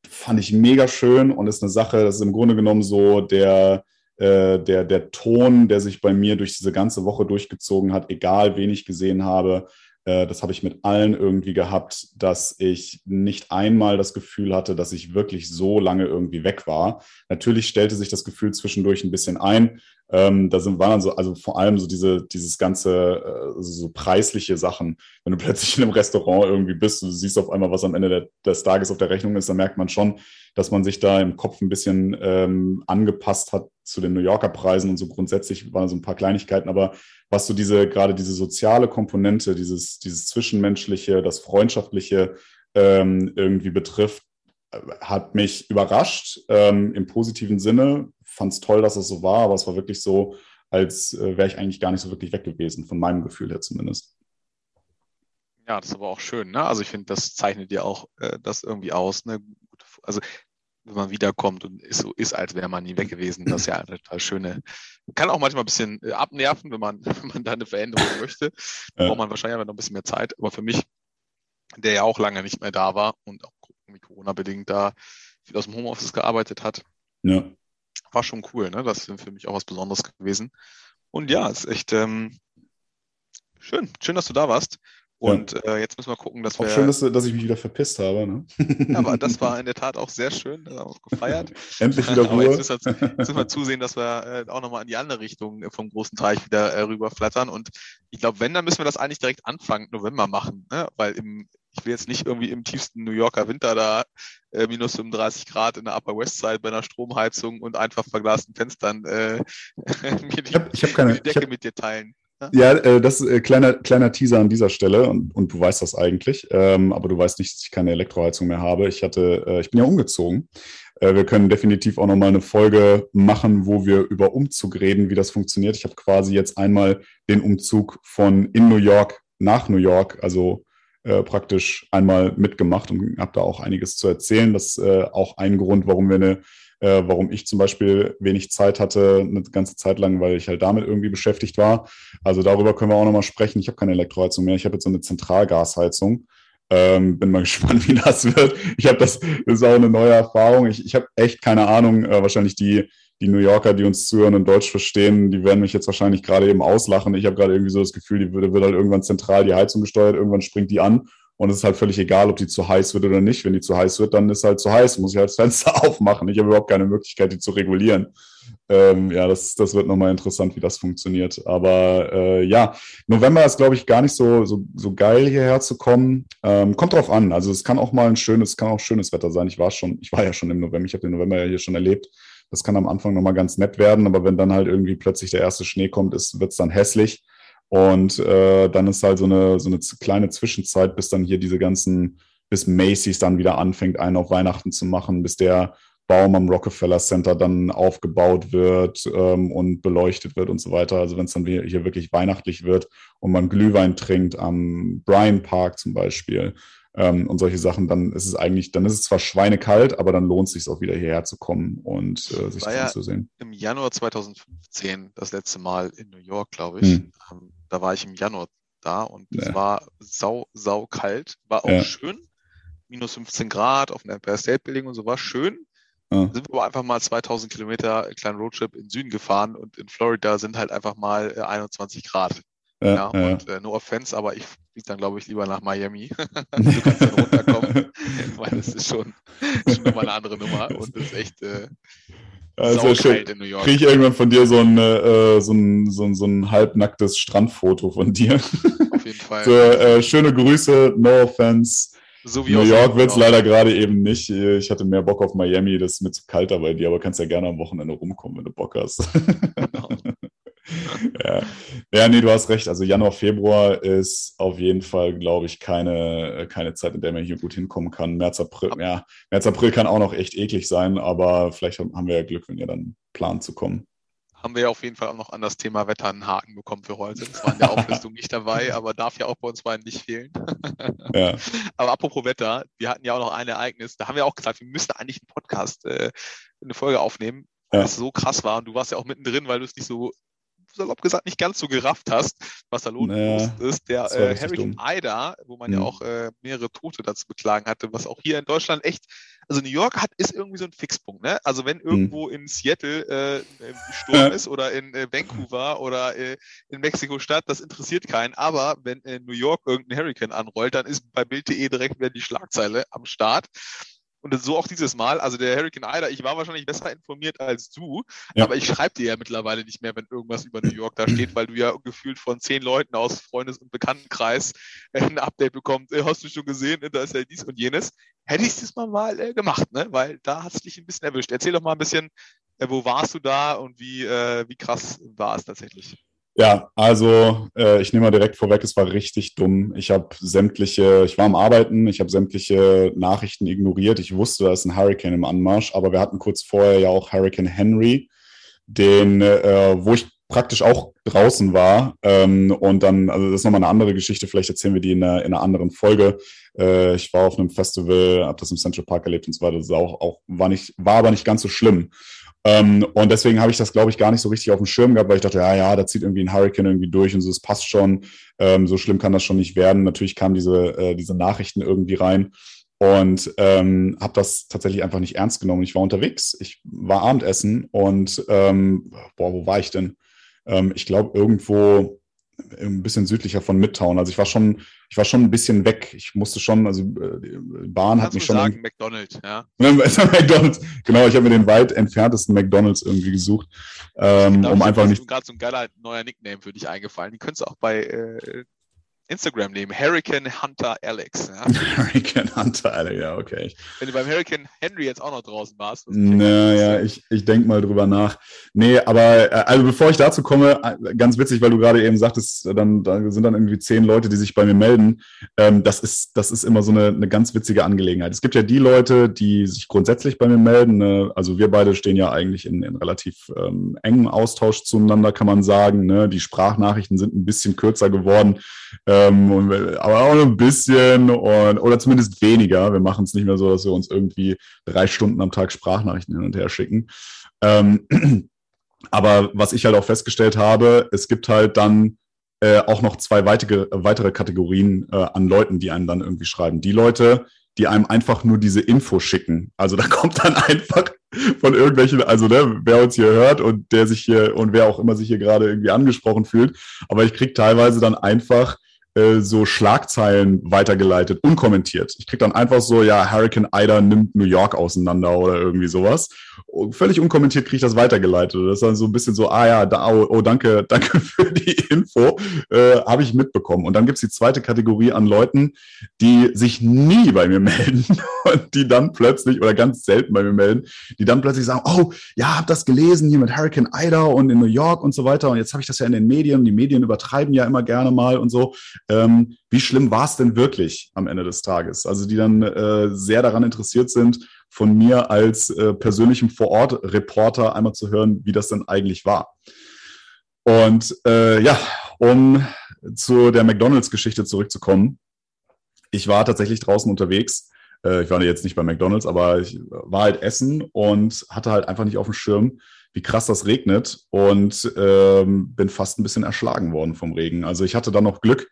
fand ich mega schön und ist eine Sache, das ist im Grunde genommen so der äh, der der Ton, der sich bei mir durch diese ganze Woche durchgezogen hat, egal wen ich gesehen habe. Äh, das habe ich mit allen irgendwie gehabt, dass ich nicht einmal das Gefühl hatte, dass ich wirklich so lange irgendwie weg war. Natürlich stellte sich das Gefühl zwischendurch ein bisschen ein. Ähm, da sind, waren dann so, also vor allem so diese, dieses ganze, äh, so preisliche Sachen. Wenn du plötzlich in einem Restaurant irgendwie bist, du siehst auf einmal, was am Ende der, des Tages auf der Rechnung ist, dann merkt man schon, dass man sich da im Kopf ein bisschen ähm, angepasst hat zu den New Yorker Preisen und so grundsätzlich waren so ein paar Kleinigkeiten, aber was so diese, gerade diese soziale Komponente, dieses, dieses Zwischenmenschliche, das Freundschaftliche ähm, irgendwie betrifft, hat mich überrascht ähm, im positiven Sinne. Fand es toll, dass es so war, aber es war wirklich so, als äh, wäre ich eigentlich gar nicht so wirklich weg gewesen, von meinem Gefühl her zumindest. Ja, das ist aber auch schön. Ne? Also ich finde, das zeichnet ja auch äh, das irgendwie aus. Ne? Also wenn man wiederkommt und ist so ist, als wäre man nie weg gewesen. Das ist ja eine total schöne. Kann auch manchmal ein bisschen äh, abnerven, wenn man, wenn man da eine Veränderung möchte. Da braucht man wahrscheinlich noch ein bisschen mehr Zeit. Aber für mich, der ja auch lange nicht mehr da war und auch Corona-bedingt da viel aus dem Homeoffice gearbeitet hat, ja. war schon cool. Ne? Das ist für mich auch was Besonderes gewesen. Und ja, ist echt ähm, schön. Schön, dass du da warst. Und ja. äh, jetzt müssen wir gucken, dass auch wir. schön, dass, dass, ich mich wieder verpisst habe. Ne? Ja, aber das war in der Tat auch sehr schön. Da haben wir gefeiert. Endlich wieder Ruhe. Aber jetzt müssen wir, jetzt müssen wir zusehen, dass wir äh, auch nochmal in die andere Richtung vom großen Teich wieder äh, rüberflattern. Und ich glaube, wenn, dann müssen wir das eigentlich direkt Anfang November machen. Ne? Weil im, ich will jetzt nicht irgendwie im tiefsten New Yorker Winter da äh, minus 35 Grad in der Upper West Side bei einer Stromheizung und einfach verglasten Fenstern äh, mir die, ich hab, ich hab keine, die Decke hab, mit dir teilen. Ja, äh, das ist äh, kleiner, kleiner Teaser an dieser Stelle und, und du weißt das eigentlich, ähm, aber du weißt nicht, dass ich keine Elektroheizung mehr habe. Ich hatte, äh, ich bin ja umgezogen. Äh, wir können definitiv auch nochmal eine Folge machen, wo wir über Umzug reden, wie das funktioniert. Ich habe quasi jetzt einmal den Umzug von in New York nach New York, also äh, praktisch einmal mitgemacht und habe da auch einiges zu erzählen. Das ist äh, auch ein Grund, warum wir eine äh, warum ich zum Beispiel wenig Zeit hatte, eine ganze Zeit lang, weil ich halt damit irgendwie beschäftigt war. Also darüber können wir auch nochmal sprechen. Ich habe keine Elektroheizung mehr. Ich habe jetzt so eine Zentralgasheizung. Ähm, bin mal gespannt, wie das wird. Ich habe das, das ist auch eine neue Erfahrung. Ich, ich habe echt keine Ahnung. Äh, wahrscheinlich die, die New Yorker, die uns zuhören und Deutsch verstehen, die werden mich jetzt wahrscheinlich gerade eben auslachen. Ich habe gerade irgendwie so das Gefühl, die wird, wird halt irgendwann zentral die Heizung gesteuert, irgendwann springt die an und es ist halt völlig egal, ob die zu heiß wird oder nicht. Wenn die zu heiß wird, dann ist halt zu heiß, muss ich halt das Fenster aufmachen. Ich habe überhaupt keine Möglichkeit, die zu regulieren. Ähm, ja, das, das wird nochmal interessant, wie das funktioniert. Aber äh, ja, November ist, glaube ich, gar nicht so, so, so geil, hierher zu kommen. Ähm, kommt drauf an. Also es kann auch mal ein schönes, kann auch schönes Wetter sein. Ich war schon, ich war ja schon im November, ich habe den November ja hier schon erlebt. Das kann am Anfang nochmal ganz nett werden, aber wenn dann halt irgendwie plötzlich der erste Schnee kommt, wird es dann hässlich. Und äh, dann ist halt so eine, so eine kleine Zwischenzeit, bis dann hier diese ganzen, bis Macy's dann wieder anfängt, einen auf Weihnachten zu machen, bis der Baum am Rockefeller Center dann aufgebaut wird ähm, und beleuchtet wird und so weiter. Also wenn es dann hier wirklich weihnachtlich wird und man Glühwein trinkt am Bryan Park zum Beispiel, ähm, und solche Sachen, dann ist es eigentlich, dann ist es zwar schweinekalt, aber dann lohnt es sich auch wieder hierher zu kommen und äh, sich das ja anzusehen. Im Januar 2015 das letzte Mal in New York, glaube ich. Hm. Ähm, da war ich im Januar da und es ja. war sau, sau kalt, war auch ja. schön. Minus 15 Grad auf dem Empire State Building und so war schön. Ja. Sind wir aber einfach mal 2000 Kilometer kleinen Roadtrip in Süden gefahren und in Florida sind halt einfach mal 21 äh, Grad. Ja, ja, und äh, no offense, aber ich fliege dann, glaube ich, lieber nach Miami. du kannst dann runterkommen, weil es ist schon, schon nochmal eine andere Nummer und es ist echt äh, also kalt in New York. Kriege ich irgendwann von dir so ein, äh, so, ein, so, ein, so ein halbnacktes Strandfoto von dir. Auf jeden Fall. so, äh, schöne Grüße, no offense. So New York wird es leider gerade eben nicht. Ich hatte mehr Bock auf Miami, das ist mir zu kalt bei dir, aber kannst ja gerne am Wochenende rumkommen, wenn du Bock hast. Genau. Ja. ja, nee, du hast recht. Also Januar, Februar ist auf jeden Fall, glaube ich, keine, keine Zeit, in der man hier gut hinkommen kann. März, April, ja, März, April kann auch noch echt eklig sein, aber vielleicht haben wir ja Glück, wenn ihr dann plant zu kommen. Haben wir ja auf jeden Fall auch noch an das Thema Wetter einen Haken bekommen für heute. Das war in der Auflistung nicht dabei, aber darf ja auch bei uns beiden nicht fehlen. ja. Aber apropos Wetter, wir hatten ja auch noch ein Ereignis, da haben wir auch gesagt, wir müssten eigentlich einen Podcast, äh, eine Folge aufnehmen, weil ja. es so krass war und du warst ja auch mittendrin, weil du es nicht so salopp gesagt, nicht ganz so gerafft hast, was da los naja, ist. Der äh, Hurricane Ida, wo man mhm. ja auch äh, mehrere Tote dazu beklagen hatte, was auch hier in Deutschland echt, also New York hat, ist irgendwie so ein Fixpunkt, ne? Also wenn irgendwo mhm. in Seattle äh, Sturm ist oder in äh, Vancouver oder äh, in Mexiko-Stadt, das interessiert keinen. Aber wenn in New York irgendein Hurricane anrollt, dann ist bei Bild.de direkt wieder die Schlagzeile am Start. Und so auch dieses Mal, also der Hurricane Ida, ich war wahrscheinlich besser informiert als du, ja. aber ich schreibe dir ja mittlerweile nicht mehr, wenn irgendwas über New York da steht, weil du ja gefühlt von zehn Leuten aus Freundes- und Bekanntenkreis ein Update bekommst. Äh, hast du schon gesehen, da ist ja dies und jenes. Hätte ich es diesmal mal äh, gemacht, ne? weil da hat es dich ein bisschen erwischt. Erzähl doch mal ein bisschen, äh, wo warst du da und wie, äh, wie krass war es tatsächlich? Ja, also äh, ich nehme mal direkt vorweg, es war richtig dumm. Ich habe sämtliche, ich war am Arbeiten, ich habe sämtliche Nachrichten ignoriert. Ich wusste, da ist ein Hurricane im Anmarsch, aber wir hatten kurz vorher ja auch Hurricane Henry, den, äh, wo ich praktisch auch draußen war. Ähm, und dann, also das ist nochmal eine andere Geschichte, vielleicht erzählen wir die in einer, in einer anderen Folge. Äh, ich war auf einem Festival, habe das im Central Park erlebt und so weiter. Das auch, auch war nicht, war aber nicht ganz so schlimm. Ähm, und deswegen habe ich das, glaube ich, gar nicht so richtig auf dem Schirm gehabt, weil ich dachte, ja, ja, da zieht irgendwie ein Hurricane irgendwie durch und so, es passt schon. Ähm, so schlimm kann das schon nicht werden. Natürlich kamen diese, äh, diese Nachrichten irgendwie rein und ähm, habe das tatsächlich einfach nicht ernst genommen. Ich war unterwegs, ich war Abendessen und ähm, boah, wo war ich denn? Ähm, ich glaube irgendwo ein bisschen südlicher von Midtown. Also ich war schon, ich war schon ein bisschen weg. Ich musste schon, also äh, die Bahn hat mich schon. sagen, McDonald's, ja. McDonald's, genau. Ich habe mir den weit entferntesten McDonald's irgendwie gesucht, ähm, um einfach nicht. Gerade so ein geiler neuer Nickname für dich eingefallen. Die könntest du auch bei äh, Instagram nehmen. Hurricane Hunter Alex. Ja? Hurricane Hunter Alex, ja, okay. Wenn du beim Hurricane Henry jetzt auch noch draußen warst. Naja, ich, ich denke mal drüber nach. Nee, aber äh, also bevor ich dazu komme, äh, ganz witzig, weil du gerade eben sagtest, dann da sind dann irgendwie zehn Leute, die sich bei mir melden. Ähm, das, ist, das ist immer so eine, eine ganz witzige Angelegenheit. Es gibt ja die Leute, die sich grundsätzlich bei mir melden. Ne? Also wir beide stehen ja eigentlich in, in relativ ähm, engem Austausch zueinander, kann man sagen. Ne? Die Sprachnachrichten sind ein bisschen kürzer geworden. Ähm, aber auch ein bisschen und, oder zumindest weniger. Wir machen es nicht mehr so, dass wir uns irgendwie drei Stunden am Tag Sprachnachrichten hin und her schicken. Ähm, aber was ich halt auch festgestellt habe, es gibt halt dann äh, auch noch zwei weitere, weitere Kategorien äh, an Leuten, die einem dann irgendwie schreiben. Die Leute, die einem einfach nur diese Info schicken. Also da kommt dann einfach von irgendwelchen, also ne, wer uns hier hört und der sich hier und wer auch immer sich hier gerade irgendwie angesprochen fühlt. Aber ich krieg teilweise dann einfach äh, so Schlagzeilen weitergeleitet, unkommentiert. Ich krieg dann einfach so, ja, Hurricane Ida nimmt New York auseinander oder irgendwie sowas. völlig unkommentiert kriege ich das weitergeleitet. Das ist dann so ein bisschen so, ah ja, da, oh, oh, danke, danke für die Info, äh, habe ich mitbekommen. Und dann gibt's die zweite Kategorie an Leuten, die sich nie bei mir melden und die dann plötzlich, oder ganz selten bei mir melden, die dann plötzlich sagen, oh, ja, hab das gelesen hier mit Hurricane Ida und in New York und so weiter. Und jetzt habe ich das ja in den Medien. Die Medien übertreiben ja immer gerne mal und so ähm, wie schlimm war es denn wirklich am Ende des Tages? Also die dann äh, sehr daran interessiert sind, von mir als äh, persönlichem Vor-Ort-Reporter einmal zu hören, wie das denn eigentlich war. Und äh, ja, um zu der McDonalds-Geschichte zurückzukommen. Ich war tatsächlich draußen unterwegs. Äh, ich war jetzt nicht bei McDonalds, aber ich war halt essen und hatte halt einfach nicht auf dem Schirm, wie krass das regnet und ähm, bin fast ein bisschen erschlagen worden vom Regen. Also ich hatte da noch Glück.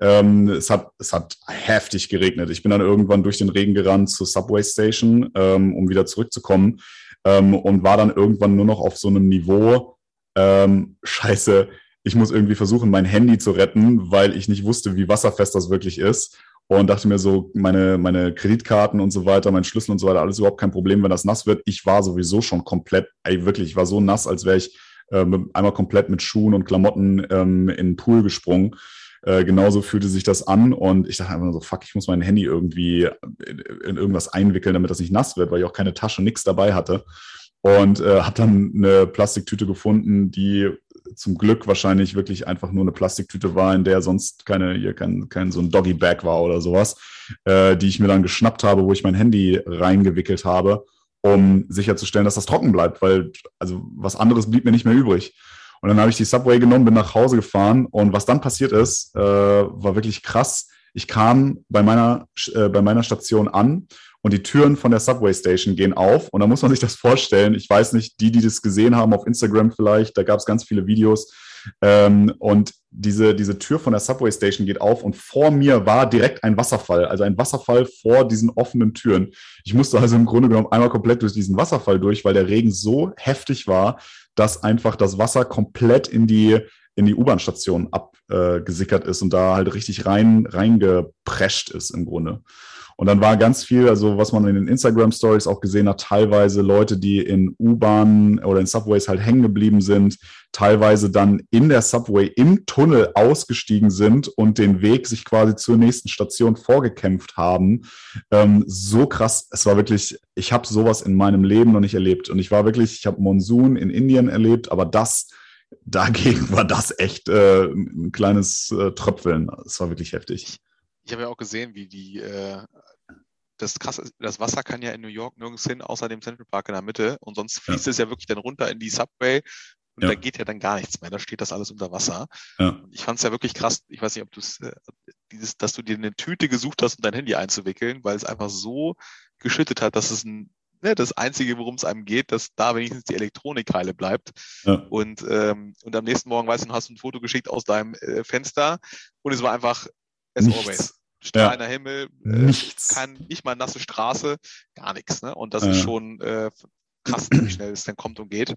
Ähm, es, hat, es hat heftig geregnet. Ich bin dann irgendwann durch den Regen gerannt zur Subway Station, ähm, um wieder zurückzukommen ähm, und war dann irgendwann nur noch auf so einem Niveau, ähm, scheiße, ich muss irgendwie versuchen, mein Handy zu retten, weil ich nicht wusste, wie wasserfest das wirklich ist und dachte mir so, meine, meine Kreditkarten und so weiter, mein Schlüssel und so weiter, alles überhaupt kein Problem, wenn das nass wird. Ich war sowieso schon komplett, ey, wirklich, ich war so nass, als wäre ich äh, einmal komplett mit Schuhen und Klamotten ähm, in den Pool gesprungen. Äh, genauso fühlte sich das an und ich dachte einfach nur so, fuck, ich muss mein Handy irgendwie in, in irgendwas einwickeln, damit das nicht nass wird, weil ich auch keine Tasche, nichts dabei hatte. Und äh, habe dann eine Plastiktüte gefunden, die zum Glück wahrscheinlich wirklich einfach nur eine Plastiktüte war, in der sonst keine, hier kein, kein so ein Doggy-Bag war oder sowas, äh, die ich mir dann geschnappt habe, wo ich mein Handy reingewickelt habe, um sicherzustellen, dass das trocken bleibt, weil also was anderes blieb mir nicht mehr übrig. Und dann habe ich die Subway genommen, bin nach Hause gefahren und was dann passiert ist, äh, war wirklich krass. Ich kam bei meiner, äh, bei meiner Station an und die Türen von der Subway Station gehen auf. Und da muss man sich das vorstellen. Ich weiß nicht, die, die das gesehen haben auf Instagram vielleicht, da gab es ganz viele Videos. Ähm, und diese, diese Tür von der Subway Station geht auf und vor mir war direkt ein Wasserfall, also ein Wasserfall vor diesen offenen Türen. Ich musste also im Grunde genommen einmal komplett durch diesen Wasserfall durch, weil der Regen so heftig war, dass einfach das Wasser komplett in die in die U-Bahn-Station abgesickert äh, ist und da halt richtig rein reingeprescht ist im Grunde. Und dann war ganz viel, also was man in den Instagram Stories auch gesehen hat, teilweise Leute, die in U-Bahnen oder in Subways halt hängen geblieben sind, teilweise dann in der Subway im Tunnel ausgestiegen sind und den Weg sich quasi zur nächsten Station vorgekämpft haben. Ähm, so krass, es war wirklich, ich habe sowas in meinem Leben noch nicht erlebt. Und ich war wirklich, ich habe Monsun in Indien erlebt, aber das dagegen war das echt äh, ein kleines äh, Tröpfeln. Es war wirklich heftig. Ich habe ja auch gesehen, wie die äh, das krasse, das Wasser kann ja in New York nirgends hin, außer dem Central Park in der Mitte. Und sonst fließt ja. es ja wirklich dann runter in die Subway und ja. da geht ja dann gar nichts mehr. Da steht das alles unter Wasser. Ja. ich fand es ja wirklich krass. Ich weiß nicht, ob du es, äh, dieses, dass du dir eine Tüte gesucht hast, um dein Handy einzuwickeln, weil es einfach so geschüttet hat, dass es ein ne, das Einzige, worum es einem geht, dass da wenigstens die Elektronik heile bleibt. Ja. Und, ähm, und am nächsten Morgen, weißt du, hast du ein Foto geschickt aus deinem äh, Fenster und es war einfach as nichts. always. Strahlender ja. Himmel, äh, nichts. Kein, nicht mal nasse Straße, gar nichts. Ne? Und das ja. ist schon äh, krass, wie schnell es dann kommt und geht.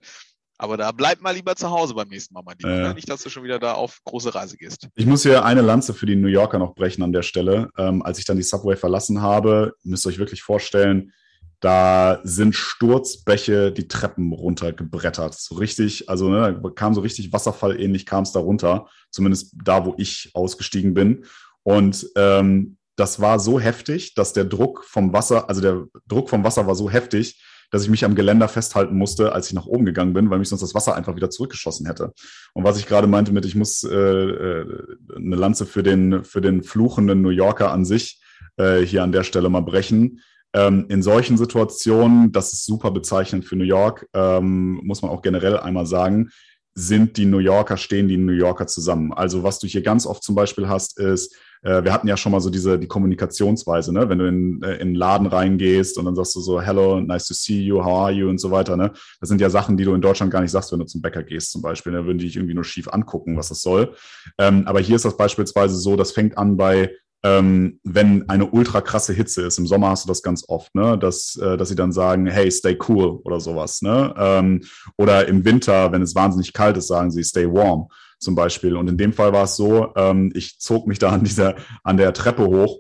Aber da bleib mal lieber zu Hause beim nächsten Mal, mein Lieber. Ne? Nicht, dass du schon wieder da auf große Reise gehst. Ich muss hier eine Lanze für die New Yorker noch brechen an der Stelle. Ähm, als ich dann die Subway verlassen habe, müsst ihr euch wirklich vorstellen, da sind Sturzbäche die Treppen runtergebrettert. So richtig, also ne, kam so richtig wasserfallähnlich kam es da runter, zumindest da, wo ich ausgestiegen bin. Und ähm, das war so heftig, dass der Druck vom Wasser, also der Druck vom Wasser war so heftig, dass ich mich am Geländer festhalten musste, als ich nach oben gegangen bin, weil mich sonst das Wasser einfach wieder zurückgeschossen hätte. Und was ich gerade meinte mit, ich muss äh, äh, eine Lanze für den, für den fluchenden New Yorker an sich äh, hier an der Stelle mal brechen. Ähm, in solchen Situationen, das ist super bezeichnend für New York, ähm, muss man auch generell einmal sagen, sind die New Yorker, stehen die New Yorker zusammen. Also was du hier ganz oft zum Beispiel hast, ist, äh, wir hatten ja schon mal so diese die Kommunikationsweise, ne? wenn du in, äh, in einen Laden reingehst und dann sagst du so, hello, nice to see you, how are you und so weiter. Ne? Das sind ja Sachen, die du in Deutschland gar nicht sagst, wenn du zum Bäcker gehst zum Beispiel. Da ne? würden die dich irgendwie nur schief angucken, was das soll. Ähm, aber hier ist das beispielsweise so, das fängt an bei ähm, wenn eine ultra krasse Hitze ist. Im Sommer hast du das ganz oft, ne? dass, äh, dass sie dann sagen, hey, stay cool oder sowas. Ne? Ähm, oder im Winter, wenn es wahnsinnig kalt ist, sagen sie, stay warm zum Beispiel. Und in dem Fall war es so, ähm, ich zog mich da an dieser, an der Treppe hoch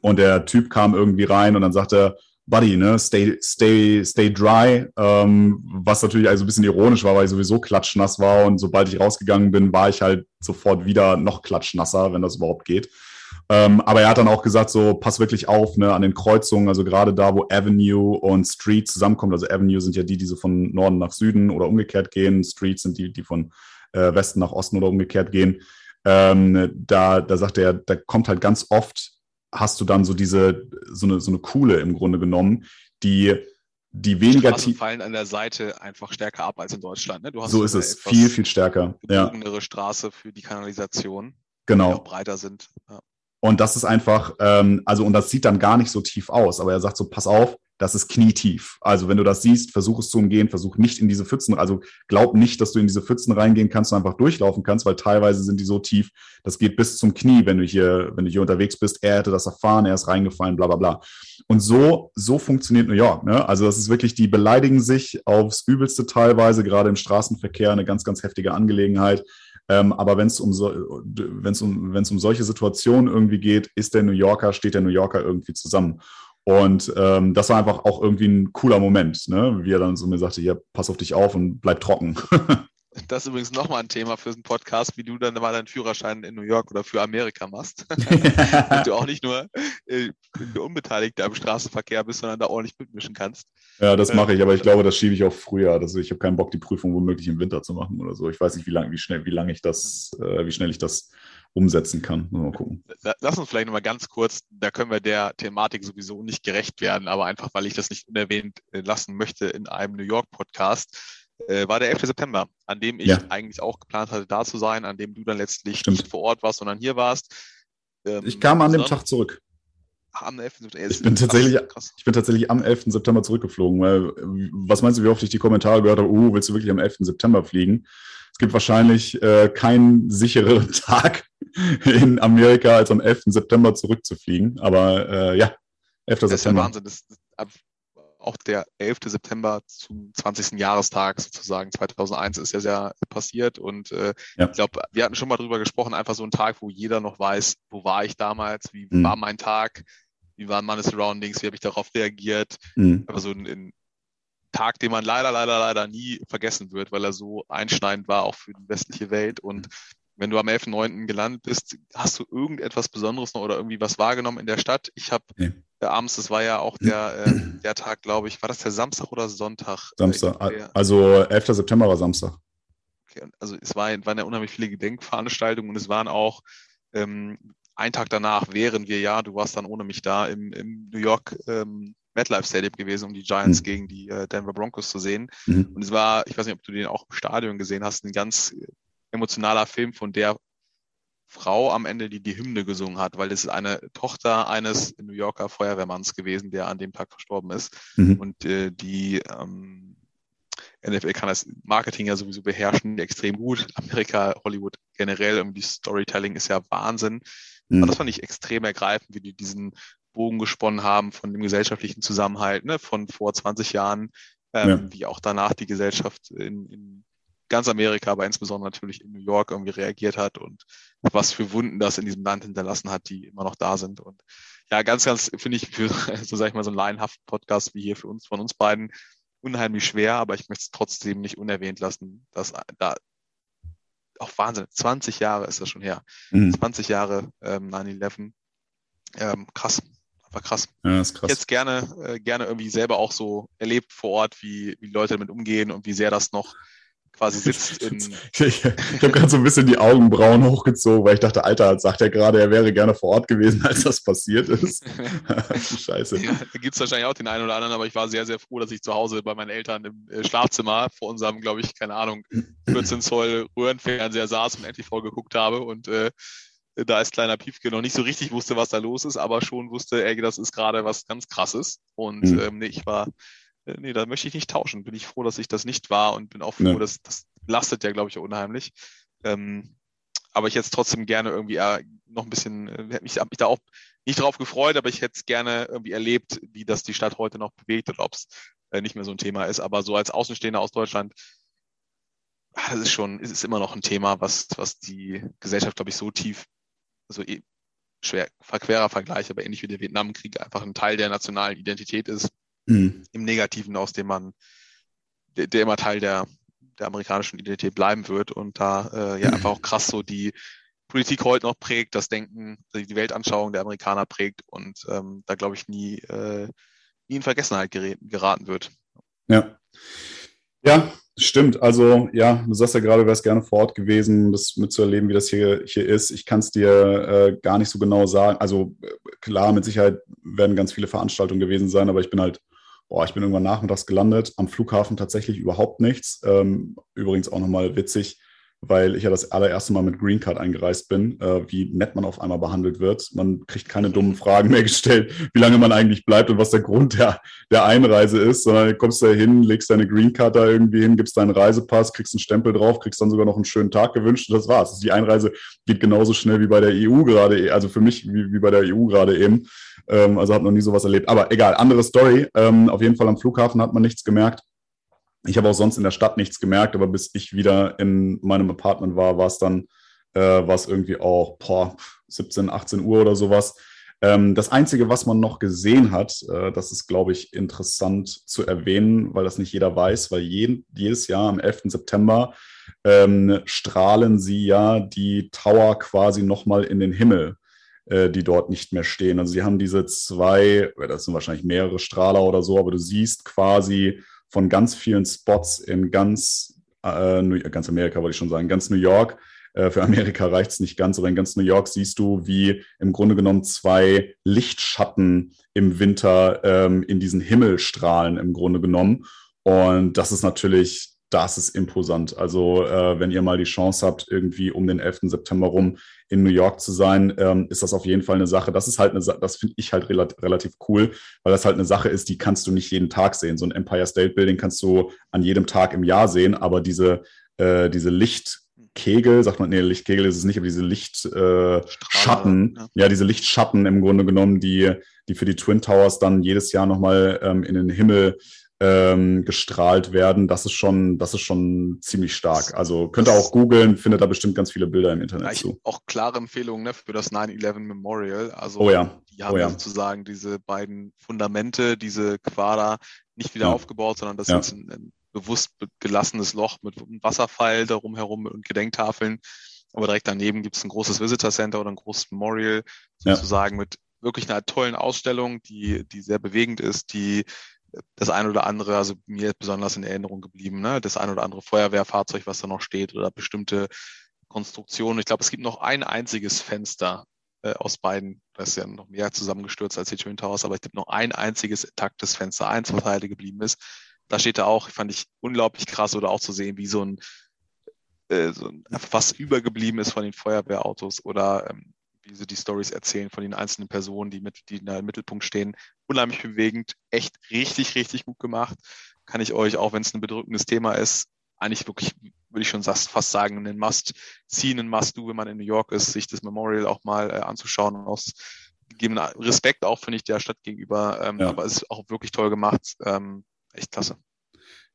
und der Typ kam irgendwie rein und dann sagte, Buddy, ne, stay, stay, stay dry, ähm, was natürlich also ein bisschen ironisch war, weil ich sowieso klatschnass war und sobald ich rausgegangen bin, war ich halt sofort wieder noch klatschnasser, wenn das überhaupt geht. Ähm, aber er hat dann auch gesagt, so pass wirklich auf ne, an den Kreuzungen, also gerade da, wo Avenue und Street zusammenkommt. Also Avenue sind ja die, die so von Norden nach Süden oder umgekehrt gehen. Street sind die, die von äh, Westen nach Osten oder umgekehrt gehen. Ähm, da, da sagt er, da kommt halt ganz oft, hast du dann so diese, so eine, so eine Kuhle im Grunde genommen, die die weniger die fallen an der Seite einfach stärker ab als in Deutschland. Ne? so ist es, viel, viel stärker. Ja. Straße für die Kanalisation, genau. die auch breiter sind. Ja. Und das ist einfach, ähm, also, und das sieht dann gar nicht so tief aus. Aber er sagt so, pass auf, das ist knietief. Also, wenn du das siehst, versuch es zu umgehen, versuch nicht in diese Pfützen, also glaub nicht, dass du in diese Pfützen reingehen kannst und einfach durchlaufen kannst, weil teilweise sind die so tief, das geht bis zum Knie, wenn du hier, wenn du hier unterwegs bist. Er hätte das erfahren, er ist reingefallen, bla, bla, bla. Und so, so funktioniert New York, ne? Also, das ist wirklich, die beleidigen sich aufs Übelste teilweise, gerade im Straßenverkehr, eine ganz, ganz heftige Angelegenheit. Ähm, aber wenn es um, so, wenn's um, wenn's um solche Situationen irgendwie geht, ist der New Yorker, steht der New Yorker irgendwie zusammen. Und ähm, das war einfach auch irgendwie ein cooler Moment, ne? wie er dann so mir sagte, ja, pass auf dich auf und bleib trocken. Das ist übrigens nochmal ein Thema für einen Podcast, wie du dann mal deinen Führerschein in New York oder für Amerika machst. Dass du auch nicht nur äh, Unbeteiligter im Straßenverkehr bist, sondern da ordentlich mitmischen kannst. Ja, das mache ich, aber ich glaube, das schiebe ich auf früher. Also ich habe keinen Bock, die Prüfung womöglich im Winter zu machen oder so. Ich weiß nicht, wie lange, wie schnell, wie lange ich das, äh, wie schnell ich das umsetzen kann. Mal gucken. Lass uns vielleicht nochmal ganz kurz, da können wir der Thematik sowieso nicht gerecht werden, aber einfach, weil ich das nicht unerwähnt äh, lassen möchte in einem New York-Podcast äh, war der 11. September, an dem ich ja. eigentlich auch geplant hatte, da zu sein, an dem du dann letztlich Stimmt. nicht vor Ort warst, sondern hier warst. Ähm, ich kam an dem Tag zurück. am 11. September. Ich bin, tatsächlich, ich bin tatsächlich am 11. September zurückgeflogen. Weil, was meinst du, wie oft ich die Kommentare gehört habe, oh, willst du wirklich am 11. September fliegen? Es gibt wahrscheinlich äh, keinen sichereren Tag in Amerika, als am 11. September zurückzufliegen. Aber äh, ja, 11. Das September. ist ja Wahnsinn. Das, das, auch der 11. September zum 20. Jahrestag sozusagen 2001 ist ja sehr passiert und äh, ja. ich glaube, wir hatten schon mal drüber gesprochen, einfach so ein Tag, wo jeder noch weiß, wo war ich damals, wie mhm. war mein Tag, wie waren meine Surroundings, wie habe ich darauf reagiert. Mhm. Aber so ein, ein, Tag, den man leider, leider, leider nie vergessen wird, weil er so einschneidend war, auch für die westliche Welt. Und wenn du am 11.9. gelandet bist, hast du irgendetwas Besonderes noch oder irgendwie was wahrgenommen in der Stadt? Ich habe nee. äh, abends, das war ja auch der, äh, der Tag, glaube ich, war das der Samstag oder Sonntag? Samstag, also 11. September war Samstag. Okay, also es war, waren ja unheimlich viele Gedenkveranstaltungen und es waren auch ähm, ein Tag danach wären wir ja, du warst dann ohne mich da, im, im New York ähm, MetLife Stadium gewesen, um die Giants mhm. gegen die äh, Denver Broncos zu sehen. Mhm. Und es war, ich weiß nicht, ob du den auch im Stadion gesehen hast, ein ganz emotionaler Film von der Frau am Ende, die die Hymne gesungen hat, weil das ist eine Tochter eines New Yorker Feuerwehrmanns gewesen, der an dem Tag verstorben ist. Mhm. Und äh, die ähm, NFL kann das Marketing ja sowieso beherrschen, extrem gut. Amerika, Hollywood generell, irgendwie Storytelling ist ja Wahnsinn. Mhm. Und das fand ich extrem ergreifend, wie die diesen Bogen gesponnen haben von dem gesellschaftlichen Zusammenhalt, ne, von vor 20 Jahren, ähm, ja. wie auch danach die Gesellschaft in, in ganz Amerika, aber insbesondere natürlich in New York irgendwie reagiert hat und was für Wunden das in diesem Land hinterlassen hat, die immer noch da sind. Und ja, ganz, ganz finde ich für, so sag ich mal, so einen laienhaften Podcast wie hier für uns, von uns beiden, unheimlich schwer, aber ich möchte es trotzdem nicht unerwähnt lassen, dass da auch Wahnsinn, 20 Jahre ist das schon her. Mhm. 20 Jahre ähm, 9-11. Ähm, krass, einfach krass. Ja, ist krass. Jetzt gerne, äh, gerne irgendwie selber auch so erlebt vor Ort, wie, wie Leute damit umgehen und wie sehr das noch quasi sitzt in. ich, ich habe gerade so ein bisschen die Augenbrauen hochgezogen, weil ich dachte, Alter, sagt er gerade, er wäre gerne vor Ort gewesen, als das passiert ist. Scheiße. Ja, da gibt es wahrscheinlich auch den einen oder anderen, aber ich war sehr, sehr froh, dass ich zu Hause bei meinen Eltern im äh, Schlafzimmer vor unserem, glaube ich, keine Ahnung, 14 Zoll Röhrenfernseher saß und endlich vorgeguckt habe und äh, da als kleiner Piefke noch nicht so richtig wusste, was da los ist, aber schon wusste, ey, das ist gerade was ganz krasses. Und mhm. ähm, nee, ich war nee, da möchte ich nicht tauschen. Bin ich froh, dass ich das nicht war und bin auch froh, ja. dass das lastet ja, glaube ich, unheimlich. Ähm, aber ich hätte es trotzdem gerne irgendwie äh, noch ein bisschen, äh, hätte mich, hab mich da auch nicht drauf gefreut, aber ich hätte es gerne irgendwie erlebt, wie das die Stadt heute noch bewegt oder ob es äh, nicht mehr so ein Thema ist. Aber so als Außenstehender aus Deutschland, ah, das ist schon, ist es immer noch ein Thema, was, was die Gesellschaft, glaube ich, so tief, also eh, schwer, verquerer Vergleich, aber ähnlich wie der Vietnamkrieg einfach ein Teil der nationalen Identität ist mhm. im Negativen, aus dem man, der, der immer Teil der, der amerikanischen Identität bleiben wird und da äh, ja einfach auch krass so die Politik heute noch prägt, das Denken, die Weltanschauung der Amerikaner prägt und ähm, da glaube ich nie, äh, nie in Vergessenheit geraten wird. Ja. Ja, stimmt. Also ja, du sagst ja gerade, du wärst gerne vor Ort gewesen, das mitzuerleben, wie das hier, hier ist. Ich kann es dir äh, gar nicht so genau sagen. Also äh, klar, mit Sicherheit werden ganz viele Veranstaltungen gewesen sein, aber ich bin halt Boah, ich bin irgendwann nachmittags gelandet, am Flughafen tatsächlich überhaupt nichts. Ähm, übrigens auch nochmal witzig, weil ich ja das allererste Mal mit Green Card eingereist bin, äh, wie nett man auf einmal behandelt wird. Man kriegt keine dummen Fragen mehr gestellt, wie lange man eigentlich bleibt und was der Grund der, der Einreise ist, sondern du kommst da hin, legst deine Green Card da irgendwie hin, gibst deinen Reisepass, kriegst einen Stempel drauf, kriegst dann sogar noch einen schönen Tag gewünscht und das war's. Also die Einreise geht genauso schnell wie bei der EU gerade, also für mich wie, wie bei der EU gerade eben. Ähm, also habe noch nie sowas erlebt. Aber egal, andere Story. Ähm, auf jeden Fall am Flughafen hat man nichts gemerkt. Ich habe auch sonst in der Stadt nichts gemerkt, aber bis ich wieder in meinem Apartment war, war es dann, äh, war es irgendwie auch boah, 17, 18 Uhr oder sowas. Ähm, das Einzige, was man noch gesehen hat, äh, das ist, glaube ich, interessant zu erwähnen, weil das nicht jeder weiß, weil jeden, jedes Jahr am 11. September ähm, strahlen sie ja die Tower quasi nochmal in den Himmel. Äh, die dort nicht mehr stehen. Also sie haben diese zwei, das sind wahrscheinlich mehrere Strahler oder so, aber du siehst quasi von ganz vielen Spots in ganz, äh, ganz Amerika, wollte ich schon sagen, ganz New York. Äh, für Amerika reicht es nicht ganz, aber in ganz New York siehst du, wie im Grunde genommen zwei Lichtschatten im Winter ähm, in diesen Himmel strahlen, im Grunde genommen. Und das ist natürlich das ist imposant. Also äh, wenn ihr mal die Chance habt, irgendwie um den 11. September rum in New York zu sein, ähm, ist das auf jeden Fall eine Sache. Das ist halt eine das finde ich halt relativ, relativ cool, weil das halt eine Sache ist, die kannst du nicht jeden Tag sehen. So ein Empire State Building kannst du an jedem Tag im Jahr sehen, aber diese, äh, diese Lichtkegel, sagt man, nee, Lichtkegel ist es nicht, aber diese Lichtschatten, äh, ja. ja. diese Lichtschatten im Grunde genommen, die, die für die Twin Towers dann jedes Jahr nochmal ähm, in den Himmel ähm, gestrahlt werden, das ist schon, das ist schon ziemlich stark. Also könnt ihr auch googeln, findet da bestimmt ganz viele Bilder im Internet ja, zu. Auch klare Empfehlungen ne, für das 9-11 Memorial. Also oh ja. die haben oh ja. sozusagen diese beiden Fundamente, diese Quader nicht wieder aufgebaut, sondern das ist ein, ein, bewusst gelassenes Loch mit einem Wasserfall darum herum und Gedenktafeln. Aber direkt daneben gibt es ein großes Visitor Center oder ein großes Memorial, sozusagen mit wirklich einer tollen Ausstellung, die, die sehr bewegend ist, die das ein oder andere, also mir ist besonders in Erinnerung geblieben, ne? das ein oder andere Feuerwehrfahrzeug, was da noch steht oder bestimmte Konstruktionen. Ich glaube, es gibt noch ein einziges Fenster äh, aus beiden, das ist ja noch mehr zusammengestürzt als die Twin Towers, aber ich glaube noch ein einziges intaktes Fenster, eins, was heile geblieben ist. Da steht da auch, fand ich unglaublich krass oder auch zu sehen, wie so ein, äh, so ein was übergeblieben ist von den Feuerwehrautos oder ähm, wie sie die Stories erzählen von den einzelnen Personen, die, mit, die in der Mittelpunkt stehen. Unheimlich bewegend, echt richtig, richtig gut gemacht. Kann ich euch, auch wenn es ein bedrückendes Thema ist, eigentlich wirklich, würde ich schon fast sagen, einen Must-See, einen Must-Do, wenn man in New York ist, sich das Memorial auch mal äh, anzuschauen. Aus gegebenen Respekt auch, finde ich, der Stadt gegenüber. Ähm, ja. Aber es ist auch wirklich toll gemacht. Ähm, echt klasse.